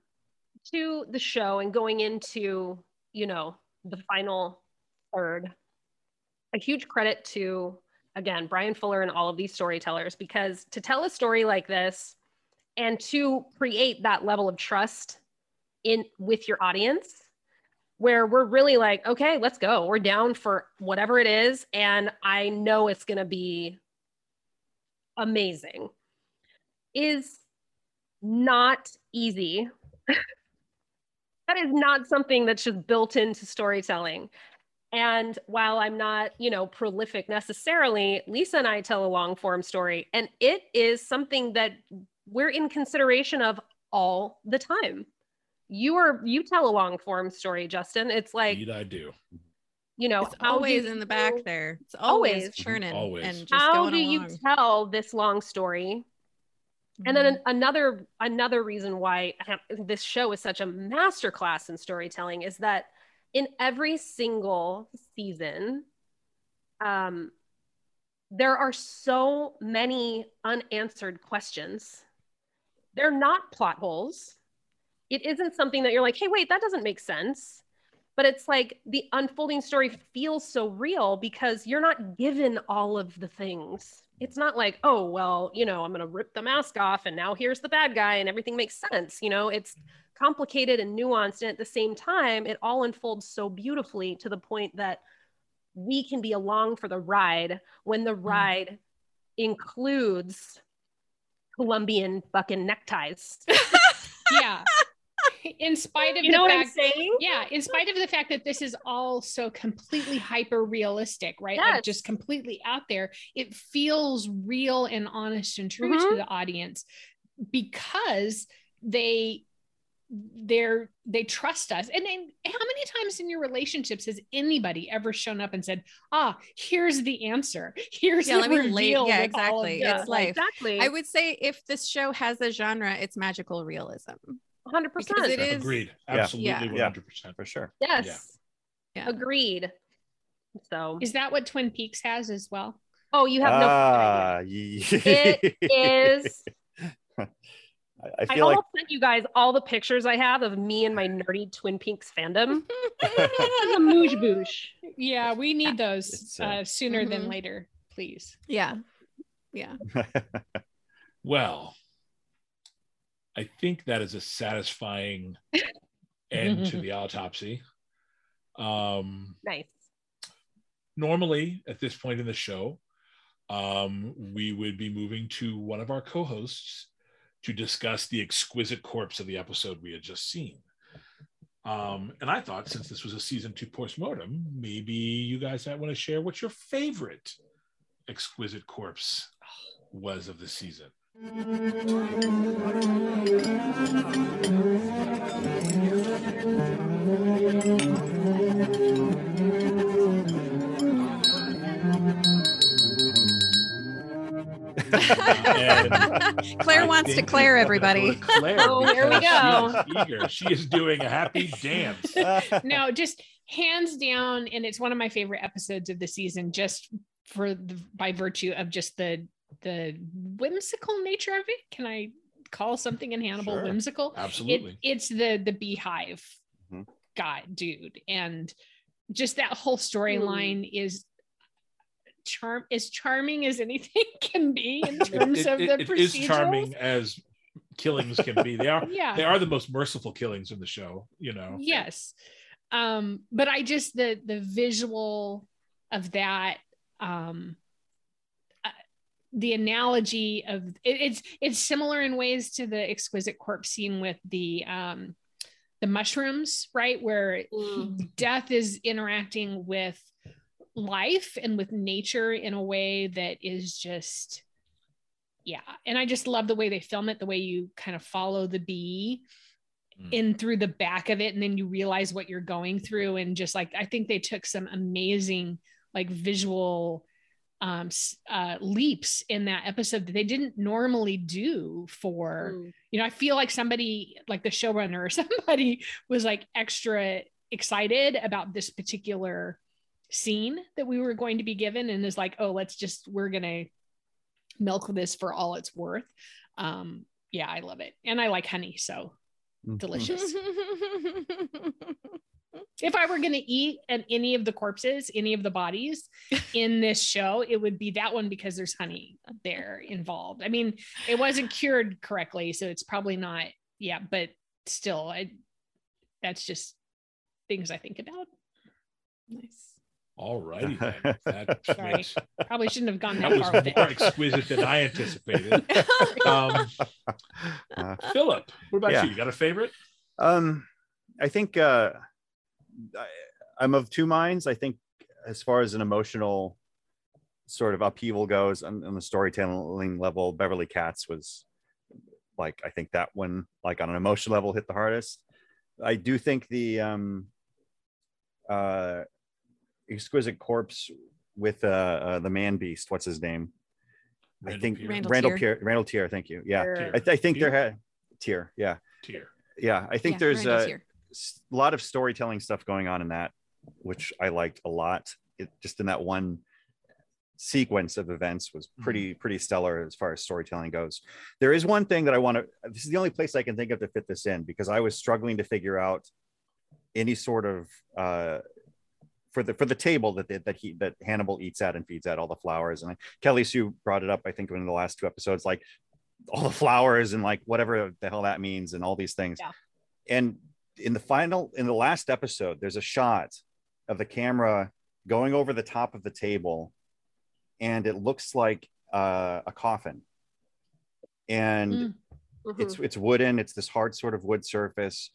to the show and going into you know the final third. A huge credit to again Bryan Fuller and all of these storytellers because to tell a story like this and to create that level of trust in with your audience where we're really like okay let's go we're down for whatever it is and i know it's going to be amazing is not easy. that is not something that's just built into storytelling. And while I'm not, you know, prolific necessarily, Lisa and I tell a long form story, and it is something that we're in consideration of all the time. You are you tell a long form story, Justin. It's like, Indeed, I do. you know, it's how do always in the back there it's always, Always. Mm-hmm. churning Always. and just how going do along. you tell this long story and then another another reason why this show is such a masterclass in storytelling is that in every single season um there are so many unanswered questions. They're not plot holes. It isn't something that you're like hey wait that doesn't make sense but it's like the unfolding story feels so real because you're not given all of the things. It's not like, oh, well, you know, I'm going to rip the mask off and now here's the bad guy and everything makes sense. You know, it's complicated and nuanced. And at the same time, it all unfolds so beautifully to the point that we can be along for the ride when the ride mm. includes Colombian fucking neckties. yeah in spite of you the know fact, what I'm saying? yeah, in spite of the fact that this is all so completely hyper realistic, right? Yes. Like just completely out there, it feels real and honest and true Mhm. to the audience because they they're they trust us and then how many times in your relationships has anybody ever shown up and said ah here's the answer here's Yeah, the let me reveal yeah, with all of exactly. It's life. Exactly. I would say if this show has a genre, it's magical realism. 100%. because it is- Agreed. Yeah. Absolutely, Yeah. one hundred percent. for sure. yes. Yeah. Agreed. So, is that what twin peaks has as well oh, you have no Ah, idea. It is. I, I I feel like sent you guys all the pictures I have of me and my nerdy Twin Peaks fandom. It's a moosh boosh. yeah we need those It's, uh, uh, sooner than Mhm. later please Yeah. Yeah. Well, I think that is a satisfying end to the autopsy. Um, Nice. normally, at this point in the show, um, we would be moving to one of our co-hosts to discuss the exquisite corpse of the episode we had just seen. Um, and I thought, since this was a season two postmortem, maybe you guys might want to share what your favorite exquisite corpse was of the season. And Claire wants to Claire everybody. gonna go to Claire Oh, here we go. She is eager. She is doing a happy dance. no, just hands down, and it's one of my favorite episodes of the season, just for the by virtue of just the the whimsical nature of it. Can I call something in Hannibal Sure. whimsical? It, Absolutely. it's the the beehive Mhm. guy, dude, and just that whole storyline is charm as charming as anything can be in terms it- of it- the it is procedurals. charming as killings can be. They are Yeah. they are the most merciful killings in the show, you know. yes um but i just the the visual of that um the analogy of it, it's it's similar in ways to the exquisite corpse scene with the um the mushrooms right where Mm. death is interacting with life and with nature in a way that is just yeah and i just love the way they film it the way you kind of follow the bee Mm. in through the back of it and then you realize what you're going through and just like i think they took some amazing like visual um uh leaps in that episode that they didn't normally do for Mm. you know, I feel like somebody, like the showrunner or somebody, was like extra excited about this particular scene that we were going to be given and is like, oh, let's just, we're going to milk this for all it's worth. Um, yeah, I love it. And I like honey. So Mhm. delicious. if I were going to eat at any of the corpses, any of the bodies in this show, it would be that one because there's honey there involved. I mean, it wasn't cured correctly, so it's probably not. Yeah, but still, I, that's just things I think about. nice. All righty then. That Sorry. was, Probably shouldn't have gone that, that far was with more it. exquisite than I anticipated. Um, Uh, Philip, what about Yeah. you? You got a favorite? um, I think uh, I, I'm of two minds. I think as far as an emotional sort of upheaval goes on, on the storytelling level, Beverly Katz was like I think that one, like on an emotional level, hit the hardest. I do think the um, uh, exquisite corpse with uh, uh, the man beast. What's his name? I think Peer. Randall Randall Tier. Tier. Randall Tier. Thank you. Yeah, Sure. I, th- I think there had Tier. Yeah, Tier. yeah. I think Yeah, there's Randall's a here. S- lot of storytelling stuff going on in that, which I liked a lot. It just in that one sequence of events was pretty pretty stellar as far as storytelling goes. There is one thing that I want to. This is the only place I can think of to fit this in because I was struggling to figure out any sort of uh, for the for the table that they, that he that Hannibal eats at and feeds at all the flowers. And Kelly Sue brought it up, I think, in the last two episodes, like all the flowers and like whatever the hell that means and all these things. Yeah. And in the final, in the last episode, there's a shot of the camera going over the top of the table, and it looks like uh, a coffin. And Mm. Mhm. it's it's wooden. It's this hard sort of wood surface.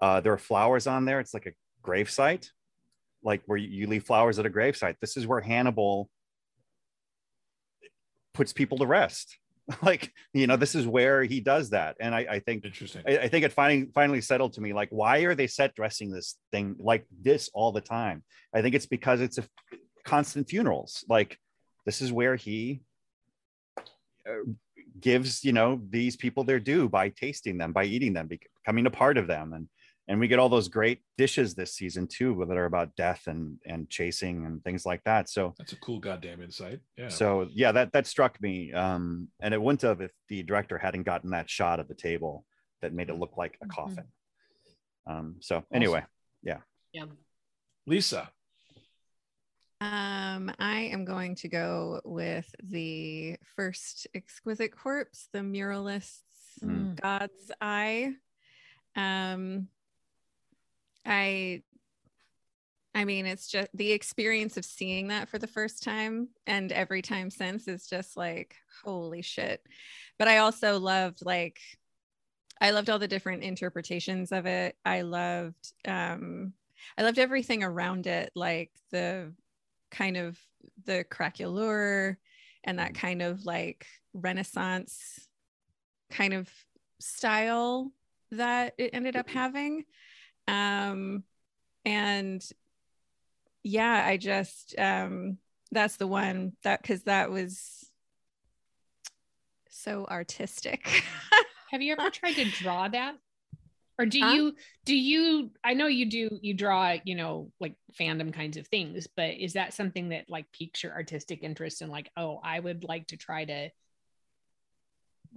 Uh, there are flowers on there. It's like a gravesite like where you leave flowers at a gravesite. This is where Hannibal puts people to rest. like you know, this is where he does that. And I, I think Interesting. I, I think it finally finally settled to me. Like, why are they set dressing this thing like this all the time? I think it's because it's a constant funerals. Like, this is where he uh, gives you know these people their due by tasting them, by eating them, becoming a part of them, and and we get all those great dishes this season too that are about death and and chasing and things like that. So That's a cool goddamn insight. Yeah. so yeah, that that struck me, um, and it wouldn't have if the director hadn't gotten that shot of the table that made it look like a Mhm. coffin. Um, so anyway, yeah yeah. Lisa. Um, I am going to go with the first exquisite corpse, the muralist's Mm. God's Eye. Um, I, I mean, it's just the experience of seeing that for the first time and every time since is just like holy shit. But I also loved like, I loved all the different interpretations of it. I loved, um, I loved everything around it, like the kind of the craquelure and that kind of like renaissance kind of style that it ended up having um and yeah i just um that's the one that because that was so artistic Have you ever tried to draw that? Or do Huh? you do you I know you do you draw, you know, like fandom kinds of things, but is that something that like piques your artistic interest and like, oh, I would like to try to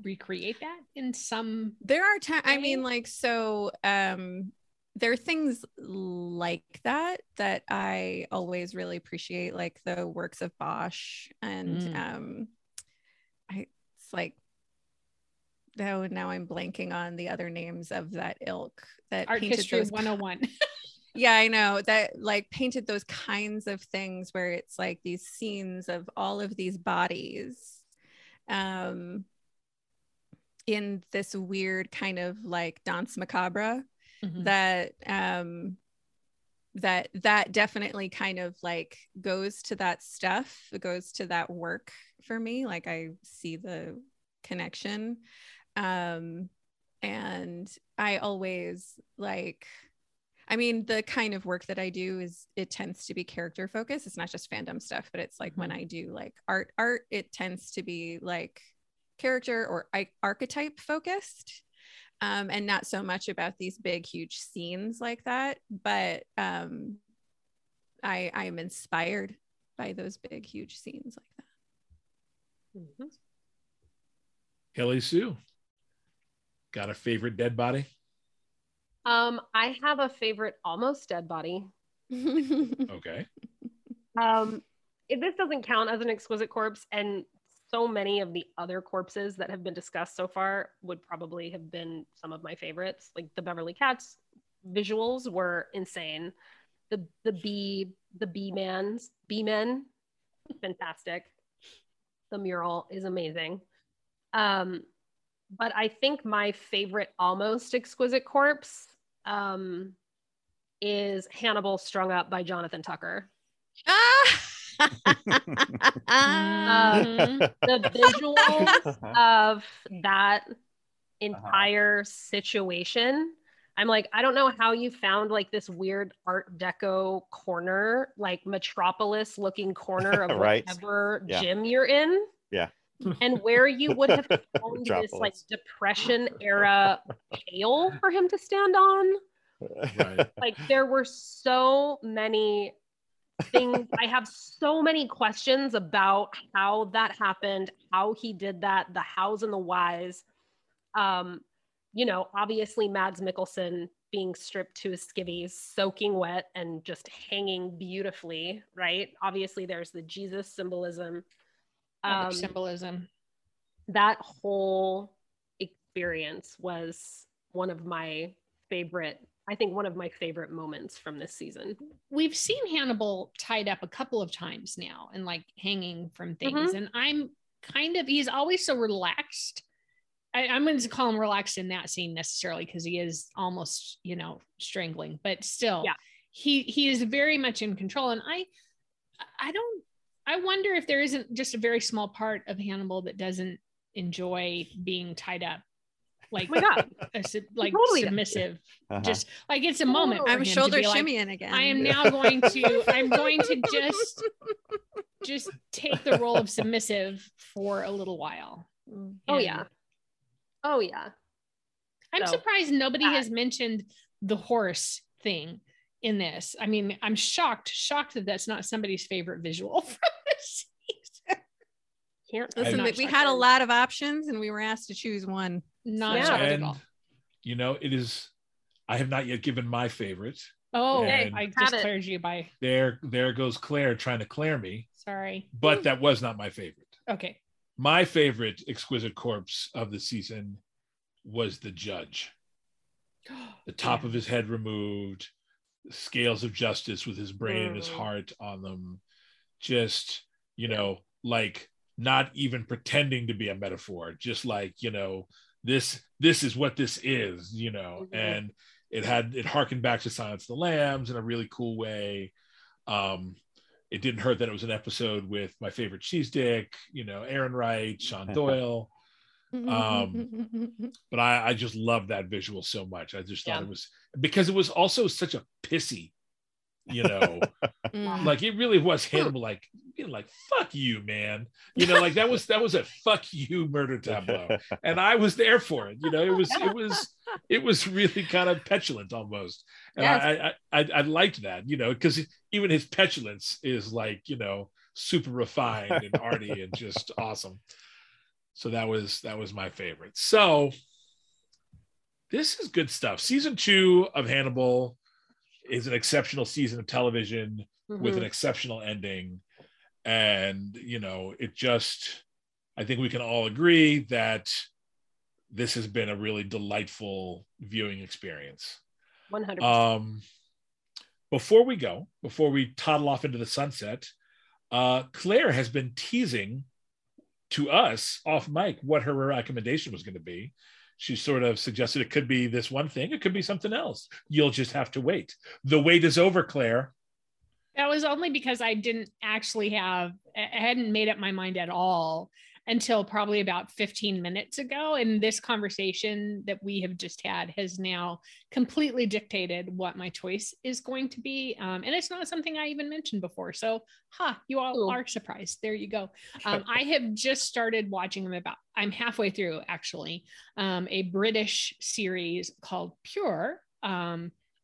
recreate that in some there are times i mean like so um there are things like that that i always really appreciate like the works of bosch and Mm. um i it's like oh now i'm blanking on the other names of that ilk that art painted history those 101. yeah i know that like painted those kinds of things where it's like these scenes of all of these bodies um in this weird kind of like dance macabre Mhm. that um that that definitely kind of like goes to that stuff it goes to that work for me. Like i see the connection. Um and i always like i mean the kind of work that i do is it tends to be character focused it's not just fandom stuff but it's like when i do like art art it tends to be like character or I- archetype focused um, and not so much about these big huge scenes like that but um, i i'm inspired by those big huge scenes like that Mhm. Kelly Sue. Got a favorite dead body? Um, I have a favorite almost dead body. Okay. Um, it- this doesn't count as an exquisite corpse, and so many of the other corpses that have been discussed so far would probably have been some of my favorites. Like the Beverly Katz visuals were insane. The the bee the bee man's bee men, fantastic. The mural is amazing. Um, but I think my favorite almost exquisite corpse um, is Hannibal strung up by Jonathan Tucker. ah! Mhm. the visuals of that entire situation i'm like i don't know how you found like this weird art deco corner like metropolis looking corner of Right. whatever Yeah. gym you're in Yeah. and where you would have found this like depression era pail for him to stand on Right. like there were so many things i have so many questions about how that happened how he did that the hows and the whys um you know, obviously Mads Mikkelsen being stripped to his skivvies, soaking wet and just hanging beautifully, right? Obviously, there's the Jesus symbolism. Um, symbolism. that whole experience was one of my favorite, I think one of my favorite moments from this season. We've seen Hannibal tied up a couple of times now and like hanging from things. Mm-hmm. And I'm kind of, he's always so relaxed. I, I'm going to call him relaxed in that scene necessarily because he is almost, you know, strangling, but still, Yeah. he he is very much in control. And I, I don't, I wonder if there isn't just a very small part of Hannibal that doesn't enjoy being tied up, like Oh my God. a sub- like totally submissive. Uh-huh. Just like it's a moment. for I'm him to shoulder be like, shimmying again. I am now going to I'm going to just just take the role of submissive for a little while. Oh, yeah. Oh, yeah. I'm So, surprised nobody that- has mentioned the horse thing in this. I mean, I'm shocked, shocked that that's not somebody's favorite visual from this season. Can't Listen, not we had a lot of options and we were asked to choose one. Not Yeah. at and all. you know, it is. I have not yet given my favorite. Oh, and- I just it. cleared you by There, there goes Claire trying to clear me, sorry. but that was not my favorite. Okay. My favorite exquisite corpse of the season was the judge. The top Yeah. of his head removed, scales of justice with his brain and his Mm. heart on them. Just, you know, like not even pretending to be a metaphor, just like, you know, this this is what this is, you know, Mhm. and it had it harkened back to Silence of the Lambs in a really cool way. Um, it didn't hurt that it was an episode with my favorite cheese dick, you know, Aaron Wright, Sean Doyle Um, but I, I just love that visual so much. I just thought Yeah. it was because it was also such a pissy, you know, Mm. like it really was Hannibal, like being like "fuck you, man," you know, like that was that was a "fuck you" murder tableau, and I was there for it. You know, it was it was it was really kind of petulant almost, and Yes. I, I I I liked that, you know, because even his petulance is like you know super refined and arty and just awesome. So that was that was my favorite. So this is good stuff. Season two of Hannibal is an exceptional season of television with an Mhm. exceptional ending. And, you know, it just, I think we can all agree that this has been a really delightful viewing experience. 100%. Um, before we go, before we toddle off into the sunset, uh, Claire has been teasing to us off mic what her recommendation was going to be. She sort of suggested it could be this one thing, it could be something else. You'll just have to wait. The wait is over, Claire. That was only because I didn't actually have, I hadn't made up my mind at all until probably about 15 minutes ago. And this conversation that we have just had has now completely dictated what my choice is going to be. Um, and it's not something I even mentioned before. So, ha, you all Cool. are surprised. There you go. Um, I have just started watching them about, I'm halfway through actually, um, a British series called Pure.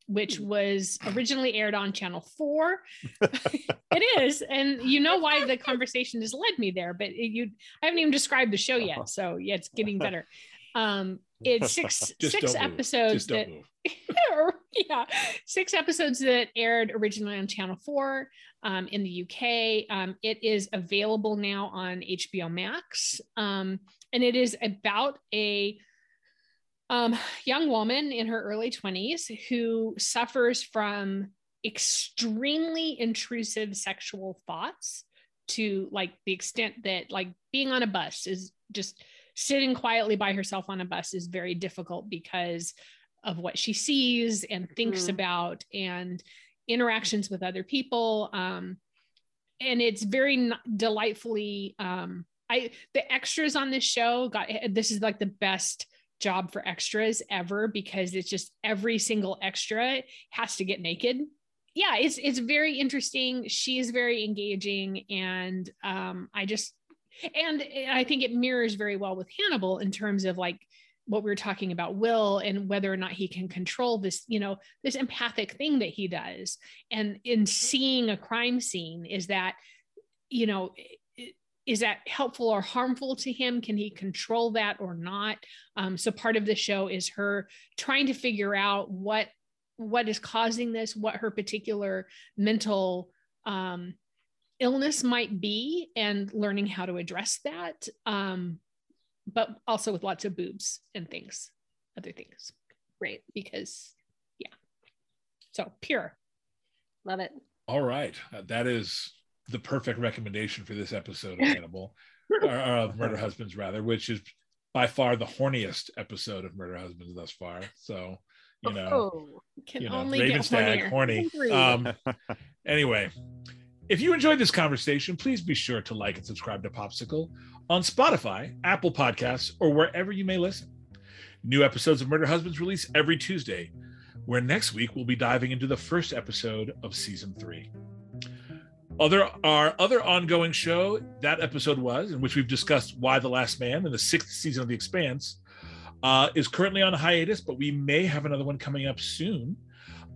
Which was originally aired on channel 4 it is and you know why the conversation has led me there but it, you i haven't even described the show yet so yeah it's getting better. Um it's six six episodes that yeah six episodes that aired originally on channel 4 um, in the uk um, it is available now on hbo max. Um, and it is about a um, young woman in her early 20s who suffers from extremely intrusive sexual thoughts to like the extent that like being on a bus is just sitting quietly by herself on a bus is very difficult because of what she sees and thinks Mhm. about and interactions with other people um and it's very n- delightfully um i the extras on this show got this is like the best job for extras ever because it's just every single extra has to get naked. Yeah it's it's very interesting. She is very engaging and um i just and i think it mirrors very well with hannibal in terms of like what we were talking about will and whether or not he can control this you know this empathic thing that he does. And in seeing a crime scene is that you know is that helpful or harmful to him? Can he control that or not? Um, so part of the show is her trying to figure out what what is causing this, what her particular mental um, illness might be, and learning how to address that. Um, but also with lots of boobs and things, other things. Right. because yeah. So pure. Love it. All right. Uh, that is the perfect recommendation for this episode of Hannibal, or, of Murder Husbands, rather, which is by far the horniest episode of Murder Husbands thus far. So, you know, Oh, Can you know, only Raven get Stag, hornier. horny. Um, anyway, if you enjoyed this conversation, please be sure to like and subscribe to POPSKL on Spotify, Apple Podcasts, or wherever you may listen. New episodes of Murder Husbands release every Tuesday, where next week we'll be diving into the first episode of season three. Other our other ongoing show, that episode was, in which we've discussed Y: The Last Man in the sixth season of The Expanse, uh, is currently on hiatus, but we may have another one coming up soon.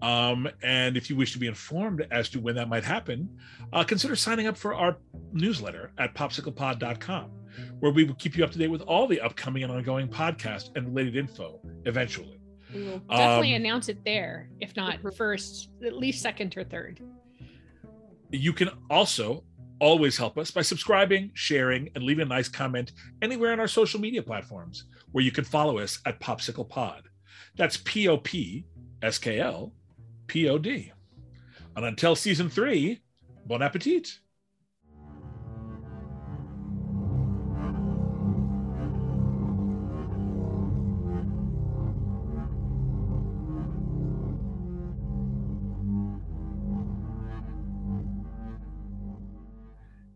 Um, and if you wish to be informed as to when that might happen, uh, consider signing up for our newsletter at popsklpod.com, where we will keep you up to date with all the upcoming and ongoing podcasts and related info eventually. We will definitely Um, announce it there, if not first, at least second or third. You can also always help us by subscribing, sharing, and leaving a nice comment anywhere on our social media platforms, where you can follow us at POPSKL Pod. That's P O P S K L P O D. And until season three, bon appetit.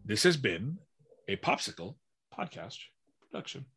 This has been a POPSKL podcast production.